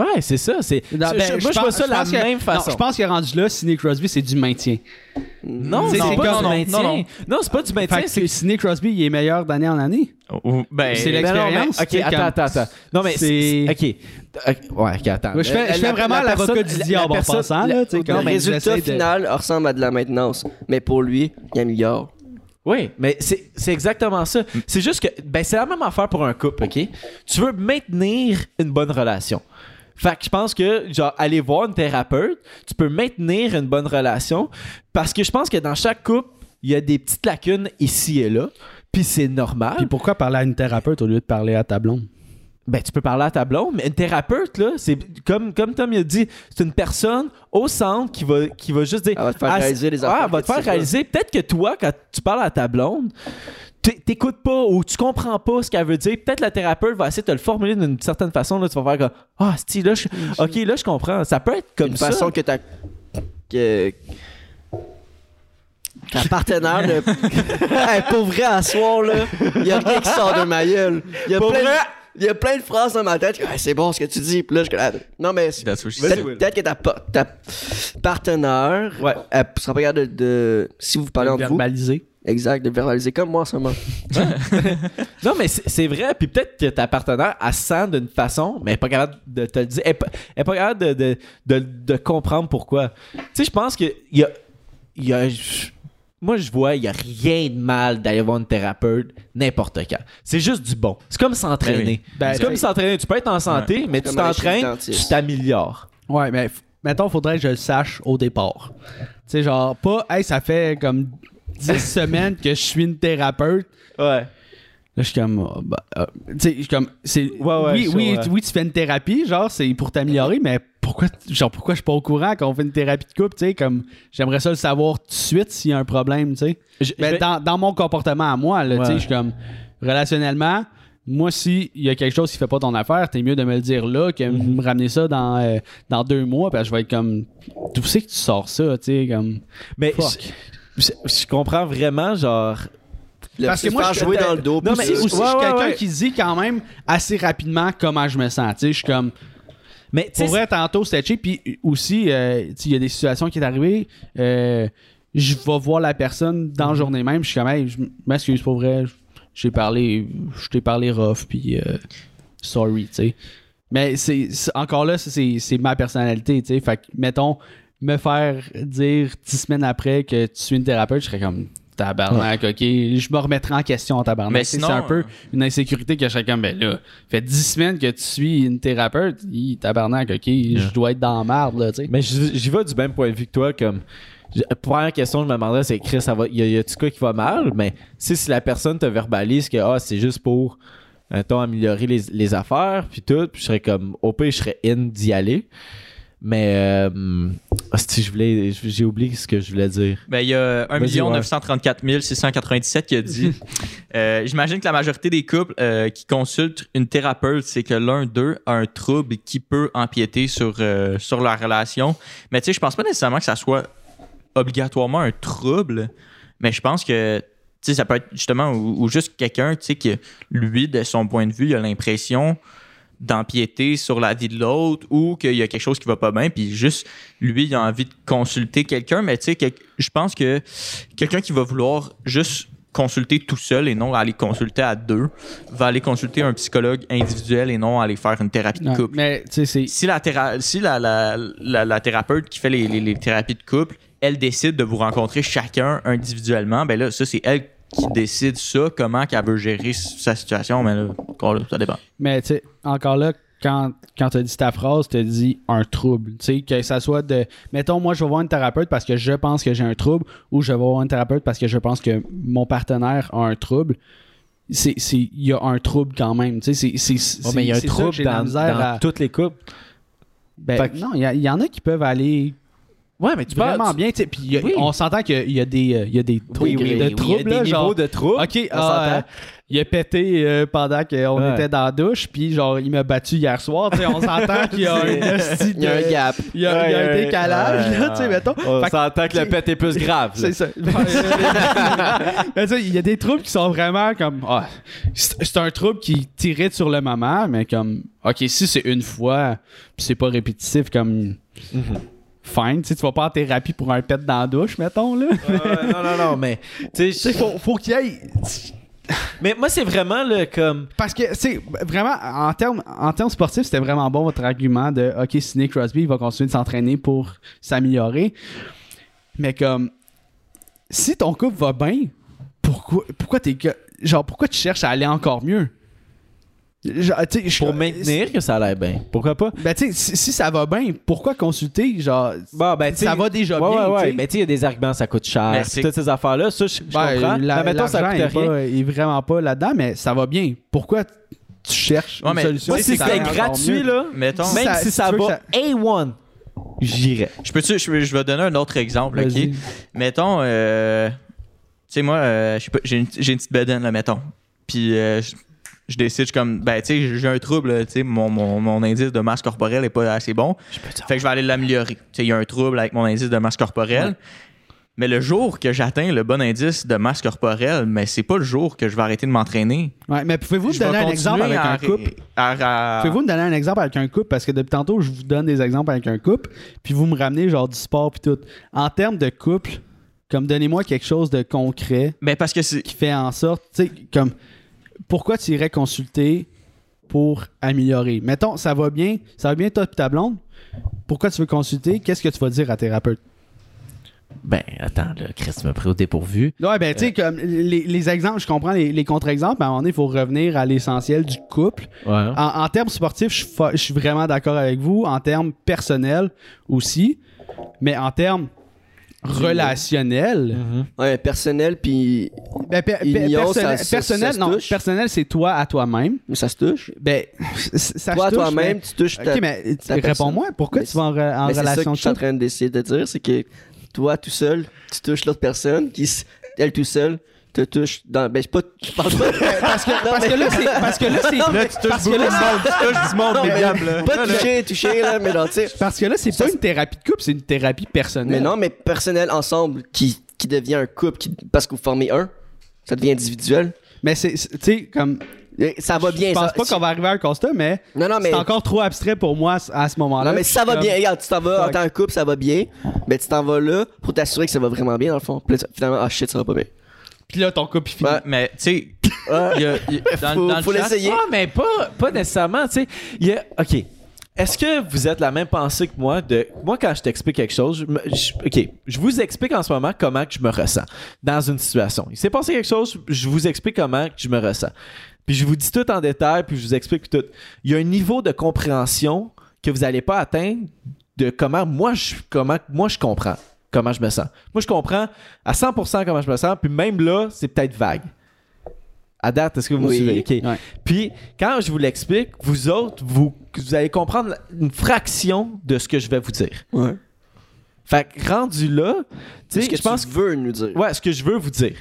Ouais, c'est ça. C'est, ben, je- moi, je pense- vois ça de la pense que- même non, façon. je pense qu'il est rendu là, Sidney Crosby, c'est du maintien. Non, C'est- pas comme- du maintien. non, non. Non, c'est pas du maintien. Fait que C'est Sidney Crosby, il est meilleur d'année en année. Ou- ben, C'est Ben non, mais- l'expérience, Ok, tu sais, attends, comme- attends, attends. Non, mais C'est- c'est. Ok. Ok, Ouais, ok, attends. Ouais, je fais- La- je fais la- vraiment la l'avocat personne- du diable en passant, là, Le résultat final ressemble à de la maintenance. Mais pour lui, il améliore. Oui, mais c'est c'est exactement ça. C'est juste que ben c'est la même affaire pour un couple, OK? Tu veux maintenir une bonne relation. Fait que je pense que genre aller voir une thérapeute, tu peux maintenir une bonne relation parce que je pense que dans chaque couple, il y a des petites lacunes ici et là, puis c'est normal. Puis pourquoi parler à une thérapeute au lieu de parler à ta blonde? Ben, tu peux parler à ta blonde, mais une thérapeute, là, c'est comme, comme Tom a dit, c'est une personne au centre qui va, qui va juste dire. Elle va te faire Ah, réaliser les affaires Ah, elle va te faire réaliser. Peut-être que toi, quand tu parles à ta blonde, t'écoutes pas ou tu comprends pas ce qu'elle veut dire. Peut-être la thérapeute va essayer de te le formuler d'une certaine façon. Là, tu vas faire comme Ah, si, là, je... ok, là, je comprends. Ça peut être comme Une ça. façon que ta. que. Ta partenaire de. [laughs] hey, pour vrai, à soir, là, il y a rien qui sort de ma gueule. Il y a Pour plein de- vrai? Il y a plein de phrases dans ma tête. Hey, c'est bon ce que tu dis. Puis là, je Non, mais. Peut-être que ta, pa- ta partenaire. Ouais. Elle sera pas capable de, de- Si vous parlez entre vous. Exact, de verbaliser comme moi en ce moment. [laughs] Non, mais c'est vrai. Puis peut-être que ta partenaire, elle se sent d'une façon, mais elle n'est pas capable de te le dire. Elle n'est pas, elle est pas capable de, de, de, de comprendre pourquoi. Tu sais, je pense qu'il y a. y a moi, je vois, il n'y a rien de mal d'aller voir une thérapeute n'importe quand. C'est juste du bon. C'est comme s'entraîner. Ben, c'est comme s'entraîner. Tu peux être en santé, mais tu t'entraînes, tu t'améliores. Ouais, mais mettons, faudrait que je le sache au départ. Tu sais, genre, pas, hey, ça fait comme 10 [laughs] semaines que je suis une thérapeute. Ouais. Là, je suis comme, oh, bah, euh, tu sais, je suis comme, c'est, Ouais, ouais, oui, oui, ouais. oui, tu fais une thérapie, genre, c'est pour t'améliorer, mais pourquoi, genre, pourquoi je suis pas au courant quand on fait une thérapie de couple, tu sais, comme, j'aimerais ça le savoir tout de suite s'il y a un problème, tu sais. Je- Ben, dans, dans mon comportement à moi, là, tu sais, je suis comme, relationnellement, moi, si il y a quelque chose qui fait pas ton affaire, t'es mieux de me le dire là que Mhm. me ramener ça dans, euh, dans deux mois, parce que je vais être comme, d'où c'est que tu sors ça, tu sais, comme. mais Fuck. Je, comprends vraiment, genre. Le Parce que moi, je- jouer dans le dos. Non, mais aussi, ouais, je suis ouais, quelqu'un ouais. qui dit quand même assez rapidement comment je me sens. Tu sais, je suis comme. Mais Pour vrai, tantôt, c'était cheap. Puis aussi, euh, tu sais, il y a des situations qui est arrivé. euh, je vais voir la personne dans la journée même. Je suis comme, hey, je m'excuse pour vrai. J'ai parlé, je t'ai parlé rough. Puis, euh, sorry, tu sais. Mais c'est c'est- encore là, c'est c'est ma personnalité, tu sais. Fait que, mettons, me faire dire dix semaines après que tu suis une thérapeute, je serais comme tabarnak, ok. Je me remettrais en question en tabarnak. Mais Tu c'est un peu euh, une insécurité que je serais comme, ben là, fait dix semaines que tu suis une thérapeute, hi, tabarnak, ok, je dois être dans la marde, là, tu sais. Mais j'y vais du même point de vue que toi, comme. Première question que je me demanderais, c'est Chris, ça va, y a- y a-tu quoi qui va mal? Mais si, si la personne te verbalise que ah, c'est juste pour mettons, améliorer les, les affaires, puis tout, puis je serais comme, au pire, je serais in d'y aller. Mais, euh, hostie, je voulais, j'ai oublié ce que je voulais dire. Ben, il y a 1 Vas-y, ouais. 934 697 qui a dit [laughs] euh, J'imagine que la majorité des couples euh, qui consultent une thérapeute, c'est que l'un d'eux a un trouble qui peut empiéter sur, euh, sur leur relation. Mais tu sais, je pense pas nécessairement que ça soit obligatoirement un trouble, mais je pense que tu sais, ça peut être justement ou, ou juste quelqu'un, tu sais, que lui, de son point de vue, il a l'impression d'empiéter sur la vie de l'autre ou qu'il y a quelque chose qui va pas bien puis juste lui il a envie de consulter quelqu'un mais tu sais quel- je pense que quelqu'un qui va vouloir juste consulter tout seul et non aller consulter à deux va aller consulter un psychologue individuel et non aller faire une thérapie de couple mais, tu sais, c'est. si la, théra- si la, la, la, la thérapeute qui fait les, les- les thérapies de couple, elle décide de vous rencontrer chacun individuellement, ben là, ça, c'est elle qui décide ça, comment qu'elle veut gérer sa situation, mais là, encore là, ça dépend. Mais tu sais, encore là, quand, quand tu as dit ta phrase, tu as dit un trouble. Tu sais, que ça soit de. Mettons, moi, je vais voir une thérapeute parce que je pense que j'ai un trouble, ou je vais voir une thérapeute parce que je pense que mon partenaire a un trouble. C'est, c'est, il y a un trouble quand même. Tu sais, c'est, Oh, mais il y a un trouble dans, à- toutes les couples. Ben, que- non, il y, a- il y en a qui peuvent aller Ouais, mais tu vraiment bien. tu sais, Puis Oui. on s'entend qu'il y a des, euh, il y a des Oui, oui, de oui, il y a troubles. des là, niveaux genre, de troubles. OK, on ah, euh, il a pété euh, pendant qu'on Ouais. était dans la douche, puis genre, il m'a battu hier soir. tu sais, on s'entend qu'il y a [laughs] un Il y a un gap. Il y a, il y a Ouais, un décalage, ouais, là, tu sais, mettons. On que- s'entend que le pet est plus grave. C'est ça. [laughs] [laughs] Mais tu sais, il y a des troubles qui sont vraiment comme. ah, c'est un trouble qui t'irrite sur le moment, mais comme. Ok, si c'est une fois, puis c'est pas répétitif, comme. Fine, tu sais, tu vas pas en thérapie pour un pet dans la douche, mettons, là. Non, non, non, mais. [laughs] Tu sais, faut, faut qu'il y ait. [laughs] mais moi, c'est vraiment le comme. Parce que, c'est vraiment, en termes en sportifs, c'était vraiment bon votre argument de OK, Sidney Crosby, il va continuer de s'entraîner pour s'améliorer. Mais comme, si ton couple va bien, pourquoi, pourquoi t'es. Genre, pourquoi tu cherches à aller encore mieux? Genre, Pour maintenir que ça allait bien. Pourquoi pas? Ben, tu sais, si, si ça va bien, pourquoi consulter? Genre, Bon, ben, ça va déjà Ouais, bien. ouais, ouais. Mais tu sais, il y a des arguments, ça coûte cher. Toutes ces affaires-là, ça, je, Ben, comprends. la- mais mettons, ça coûte est, rien. pas- est vraiment pas là-dedans, mais ça va bien. Pourquoi tu cherches Ouais, une mais solution? Moi, si c'était gratuit, là, Mettons, même Ça- si si ça va A1, j'irais. je peux je, je vais donner un autre exemple, ok? Mettons, euh, tu sais, moi, euh, j'ai une, j'ai une petite bedaine, là, mettons. Puis euh, je, décide, je suis comme, ben, tu sais, j'ai un trouble, tu sais, mon, mon, mon indice de masse corporelle est pas assez bon. Fait que je vais aller l'améliorer. Tu sais, il y a un trouble avec mon indice de masse corporelle. Mais le jour que j'atteins le bon indice de masse corporelle, mais c'est pas le jour que je vais arrêter de m'entraîner. Ouais, mais pouvez-vous me donner un exemple avec un couple? à- Pouvez-vous me donner un exemple avec un couple? Parce que depuis tantôt, je vous donne des exemples avec un couple, puis vous me ramenez genre du sport puis tout. En termes de couple, comme donnez-moi quelque chose de concret Mais parce que c'est. qui fait en sorte, tu sais, comme pourquoi tu irais consulter pour améliorer? Mettons, ça va bien, ça va bien toi et ta blonde. Pourquoi tu veux consulter? Qu'est-ce que tu vas dire à thérapeute? Ben, attends, là, Chris m'a pris au dépourvu. Ouais, ben, tu sais, comme les, les exemples, je comprends les, les contre-exemples, mais à un moment donné, il faut revenir à l'essentiel du couple. Ouais. En, en termes sportifs, je suis fa- je suis vraiment d'accord avec vous. En termes personnels aussi. Mais en termes relationnels, Ouais, personnel, puis. ben, per- per- Union, personnel, ça- ça- personnel, ça se non, personnel, c'est toi à toi-même. Mais ça se touche. Ben, [laughs] ça Toi, se touche, toi-même, mais- tu touches ta. Ok, mais réponds-moi, pourquoi Mais tu vas en, en Mais c'est ça relation que je suis en train d'essayer de dire, c'est que toi, tout seul, tu touches l'autre personne, qui, elle tout seule, te touche dans. Ben, je pas. Je parle pas. [laughs] Parce que, parce que là, c'est. Parce que là, c'est. Là, tu touches parce que beaucoup là, de monde. Tu touches du monde, Non, mais là. Pas toucher, toucher, là, mais tu sais. Parce que là, c'est pas une thérapie de couple, c'est une thérapie personnelle. Mais non, mais personnel ensemble, qui, qui devient un couple, qui, parce que vous formez un, ça devient individuel. Mais c'est. c'est- Tu sais, comme. Ça va bien, Je pense ça. pas qu'on va arriver à un constat, mais. Non, non, mais. C'est encore trop abstrait pour moi à ce moment-là. Non, mais ça va Comme- bien, regarde, tu t'en vas en tant que couple, ça va bien, mais tu t'en vas là pour t'assurer que ça va vraiment bien, dans le fond. Puis là, finalement, ah shit, ça va pas bien. Puis là, ton couple, il finit. Ouais. Mais, tu sais, il y a- il y a- [laughs] dans, Faut- dans le faut chat- l'essayer. Ah, mais pas, pas nécessairement, tu sais. Il y a- OK. Est-ce que vous êtes la même pensée que moi de moi quand je t'explique quelque chose, je me- je- OK, je vous explique en ce moment comment que je me ressens dans une situation. Il s'est passé quelque chose, je vous explique comment que je me ressens. Puis je vous dis tout en détail, puis je vous explique tout. Il y a un niveau de compréhension que vous n'allez pas atteindre de comment moi je comment moi je comprends comment je me sens. Moi je comprends à 100% comment je me sens, puis même là, c'est peut-être vague. À date, est-ce que vous me Oui. suivez? OK. Ouais. Puis, quand je vous l'explique, vous autres, vous, vous allez comprendre une fraction de ce que je vais vous dire. Ouais. Fait que rendu là, tu Ce sais, que je pense tu veux nous dire. Ouais, ce que je veux vous dire.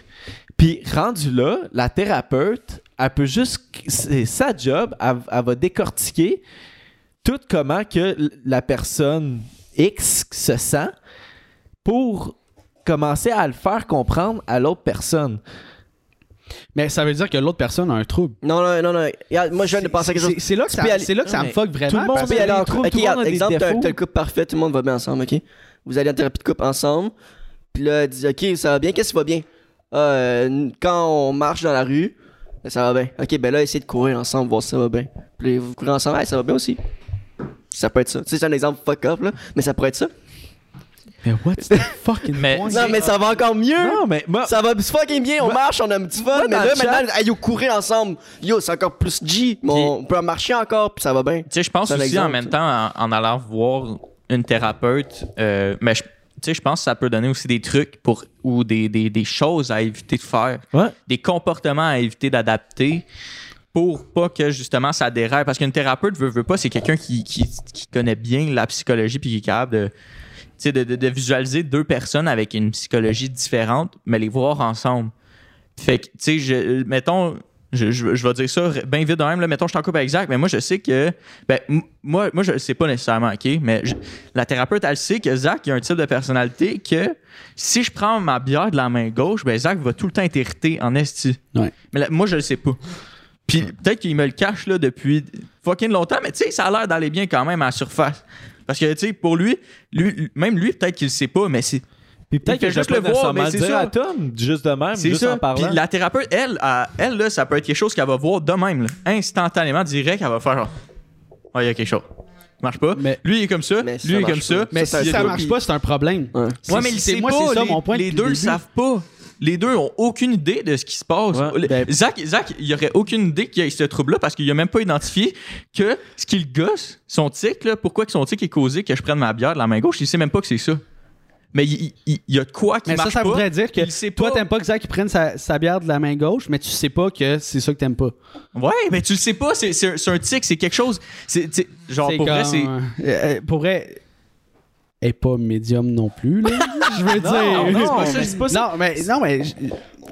Puis rendu là, la thérapeute, elle peut juste. C'est sa job, elle, elle va décortiquer tout comment que la personne X se sent pour commencer à le faire comprendre à l'autre personne. Mais ça veut dire que l'autre personne a un trouble. Non, non, non, non. Regarde, moi, je viens de penser à quelque chose. C'est là que ça, aller- là que ça me fuck vraiment. tout le monde y que- aller en des couple. troubles, Ok, tout le monde regarde, a des exemple, t'as le couple parfait, tout le monde va bien ensemble, ok? Vous allez en thérapie de couple ensemble, puis là, dit, ok, ça va bien, qu'est-ce qui va bien? Euh, quand on marche dans la rue, ben, ça va bien. Ok, ben là, essayez de courir ensemble, voir si ça va bien. Puis là, vous courez ensemble, hey, ça va bien aussi. Ça peut être ça. Tu sais, c'est un exemple fuck up, là, mais ça pourrait être ça. Mais what's the [laughs] fucking Mais- point? Non, mais ça va encore mieux! Non, mais moi, Ça va fucking bien, on Moi- marche, on a un petit fun, Moi, mais là, maintenant, hey, yo, courir ensemble, yo, c'est encore plus G, mais on peut marcher encore, puis ça va bien. Tu sais, je pense aussi en même temps, en, en allant voir une thérapeute, euh, mais je- tu sais, je pense que ça peut donner aussi des trucs pour ou des, des, des choses à éviter de faire, Ouais. des comportements à éviter d'adapter pour pas que justement ça déraille. Parce qu'une thérapeute veut, veut pas, c'est quelqu'un qui, qui, qui connaît bien la psychologie puis qui est capable de, de, de, de visualiser deux personnes avec une psychologie différente, mais les voir ensemble. Fait que, tu sais, je- mettons, Je, je, je vais dire ça bien vite de même. Là. Mettons, je suis en couple avec Zach, mais moi, je sais que. Ben, moi, moi, je le sais pas nécessairement, OK? Mais je- la thérapeute, elle sait que Zach, il a un type de personnalité que si je prends ma bière de la main gauche, ben, Zach va tout le temps être irrité en esti. Ouais. Mais là, moi, je le sais pas. Puis peut-être qu'il me le cache là, depuis fucking longtemps, mais tu sais, ça a l'air d'aller bien quand même à la surface. Parce que, tu sais, pour lui, lui, même lui, peut-être qu'il le sait pas, mais c'est Puis peut-être que je juste le pas voir, mais c'est ça. à Tom, juste de même, C'est juste ça. en parlant. Puis la thérapeute, elle, elle, elle, là, ça peut être quelque chose qu'elle va voir de même, là. instantanément, direct, elle va faire genre, oh, il y a quelque chose. Marche pas. Mais- lui, il est comme ça. Lui, il est comme ça. Mais Ça, si ça marche pas, c'est un problème. Ouais. Ouais, mais il c'est- sait moi, pas. c'est ça les, mon point. Les deux le savent pas. Les deux ont aucune idée de ce qui se passe. Ouais. Ben- Zach, Zach, il aurait aucune idée qu'il y ait ce trouble-là parce qu'il a même pas identifié que ce qui le gosse, son tic, là, pourquoi que son tic est causé que je prenne ma bière de la main gauche, il sait même pas que c'est ça. Mais il, il- il y a de quoi qui Mais ça, marche ça pas. voudrait dire que il sait toi, t'aimes pas que Zach il prenne sa, sa bière de la main gauche, mais tu sais pas que c'est ça que t'aimes pas. Ouais, mais tu le sais pas, c'est, un tic, c'est quelque chose. C'est, genre, pour vrai, c'est. euh, euh, pour vrai, elle est pas médium non plus, là. [laughs] Je veux Non, dire. non, c'est pas ça, mais c'est pas ça. Non, mais, non, mais je-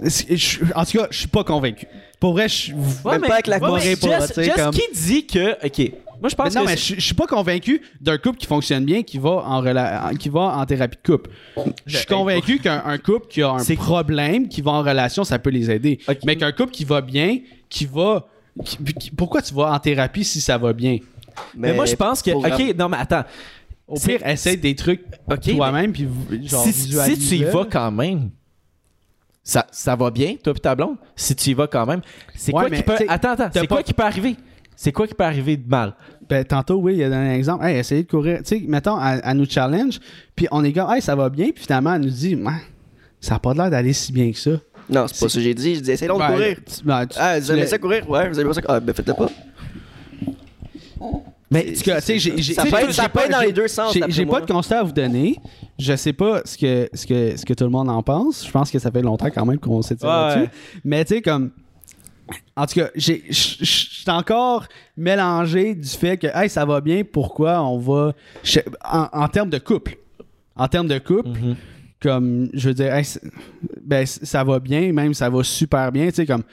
je- je- en tout cas, je suis pas convaincu. Pour vrai, je suis. Même pas avec la ouais, mais comme- qui dit que. Ok. Moi, je pense Mais non, que. mais je, je suis pas convaincu d'un couple qui fonctionne bien, qui va en, rela- qui va en thérapie de couple. Je suis convaincu qu'un un couple qui a un C'est- problème, qui va en relation, ça peut les aider. Mais qu'un couple qui va bien, qui va. qui- qui- pourquoi tu vas en thérapie si ça va bien? mais moi, je pense que. pour- Ok, non, mais attends. Au pire, essaye des trucs toi-même, puis genre. si, si tu y vas quand même, ça, ça va bien, toi et ta blonde? Si tu y vas quand même, c'est Ouais, quoi mais qui peut... Attends, attends, c'est pas- quoi qui peut arriver? C'est quoi qui peut arriver de mal? Ben, tantôt, oui, il y a un exemple. Hey, essayez de courir. Tu sais, mettons, elle, elle nous challenge, puis on est comme, hey, ça va bien, puis finalement, elle nous dit, ça n'a pas l'air d'aller si bien que ça. Non, c'est pas ça que j'ai dit. Je dis, essaye donc de Ben, courir. ben, tu- Ah, vous aimez ça courir? Ouais, vous aimez ça? Ah, ben faites-le pas. Mais, tu sais, j'ai- j'ai- Ça peut être- dans les deux sens, J'ai pas de constat à vous donner. Je sais pas ce que, ce, que, ce que tout le monde en pense. Je pense que ça fait longtemps quand même qu'on s'est tiré Ouais. là-dessus. Mais tu sais, comme. En tout cas, je suis encore mélangé du fait que, hey, ça va bien, pourquoi on va. je- en, en termes de couple. En termes de couple, comme, je veux dire, hey, ben, ça va bien, même ça va super bien, tu sais, comme.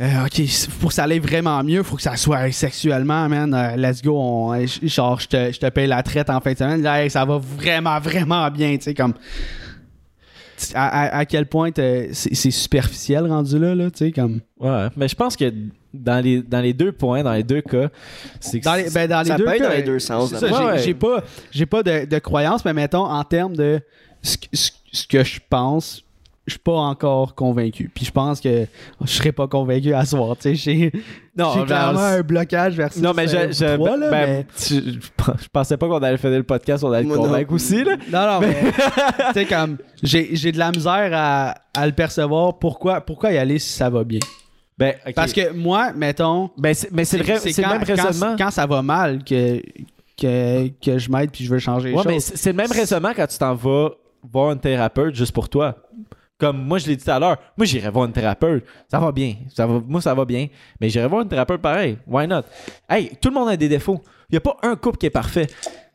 Euh, ok, pour que ça aille vraiment mieux, faut que ça soit sexuellement, man. euh, let's go, on, hey, j- genre, je te, je te paye la traite en fin de semaine. Là, hey, ça va vraiment, vraiment bien, tu sais, comme. À, à- à quel point c'est superficiel rendu là, là, tu sais, comme. Ouais, mais je pense que dans les, dans les deux points, dans les deux cas, c'est que Dans les, ben, dans les Ça deux peut être cas, dans les deux sens, Ouais. J'ai pas, j'ai pas de, de croyance, mais mettons, en termes de ce, que- ce- ce que je pense, je suis pas encore convaincu. Puis je pense que je serais pas convaincu à soir. Tu sais, j'ai Non, j'ai clairement un blocage versus Non, mais je, euh, je, là, ben, mais- tu- je pensais pas qu'on allait faire le podcast, on allait le non convaincre plus. aussi, là. Non, non, mais [laughs] tu sais, comme j'ai j'ai de la misère à, à le percevoir. Pourquoi, pourquoi y aller si ça va bien? Ben. Parce que moi, mettons, Ben, c'est- mais c'est le, le quand, même quand- raisonnement. quand ça va mal que, que, que je m'aide puis je veux changer les Ouais, choses. mais c'est c'est le même raisonnement quand tu t'en vas voir un thérapeute juste pour toi. Comme moi, je l'ai dit tout à l'heure, moi, j'irais voir une thérapeute. Ça va bien. Ça va, moi, ça va bien. Mais j'irais voir une thérapeute pareil. Why not? Hey, tout le monde a des défauts. Il n'y a pas un couple qui est parfait.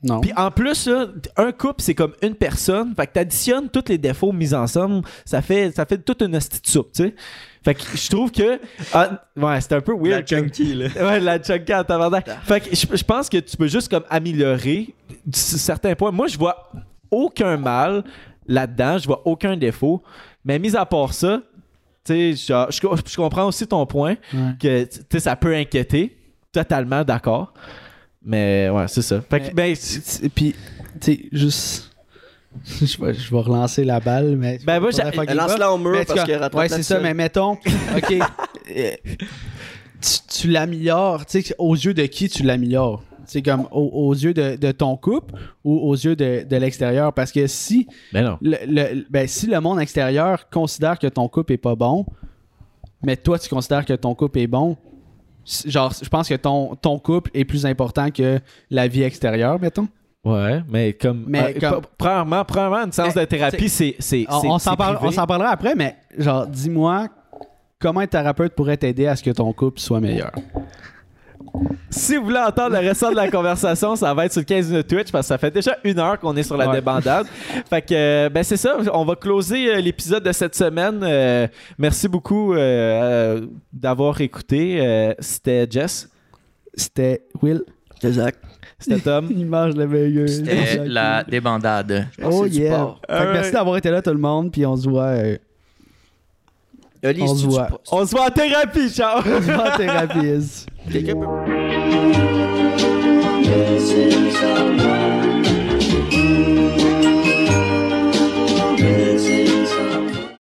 non. Puis en plus, là, un couple, c'est comme une personne. Fait que t'additionnes tous les défauts mis ensemble. Ça fait, ça fait toute une hostie de soupe, tu sais. Fait que je trouve que. ah, ouais, c'est un peu La weird. comme- chunky, là. [laughs] Ouais, la chunky en tabarnak. Fait que je, je pense que tu peux juste comme améliorer certains points. Moi, je vois aucun mal là-dedans. Je vois aucun défaut. Mais mis à part ça, tu sais, je, je comprends aussi ton point Ouais. que tu sais, ça peut inquiéter. Totalement d'accord. Mais ouais, c'est ça. Fait que, Mais- ben, puis, tu sais, juste. [laughs] je, vais, je vais relancer la balle, mais. Ben, moi, pas. Lance-la au mur parce cas, que rattrape Ouais, c'est ça, mais mettons, OK. [laughs] tu tu l'améliores, tu sais, aux yeux de qui tu l'améliores? C'est comme aux, aux yeux de, de ton couple ou aux yeux de, de l'extérieur? Parce que si ben non. le, le- ben, si le monde extérieur considère que ton couple est pas bon, mais toi, tu considères que ton couple est bon, genre, je pense que ton, ton couple est plus important que la vie extérieure, mettons. Ouais, mais comme. Mais euh, comme- premièrement, premièrement, une séance de thérapie, c'est. c'est- On, on s'en parlera après, mais genre, dis-moi comment un thérapeute pourrait t'aider à ce que ton couple soit meilleur? Si vous voulez entendre le restant de la conversation, ça va être sur le 15 minutes Twitch parce que ça fait déjà une heure qu'on est sur la Ouais. débandade. [laughs] fait que, euh, ben c'est ça. On va closer euh, l'épisode de cette semaine. Euh, merci beaucoup euh, euh, d'avoir écouté. Euh, C'était Jess. C'était Will. C'est Zach. C'était Tom. [laughs] Le meilleur. C'était la débandade. Oh yeah. Fait que merci d'avoir été là tout le monde, puis on se voit, euh, Oli, On se voit. On se voit en thérapie. Ciao. on se voit en thérapie. [laughs] Quelqu'un peut-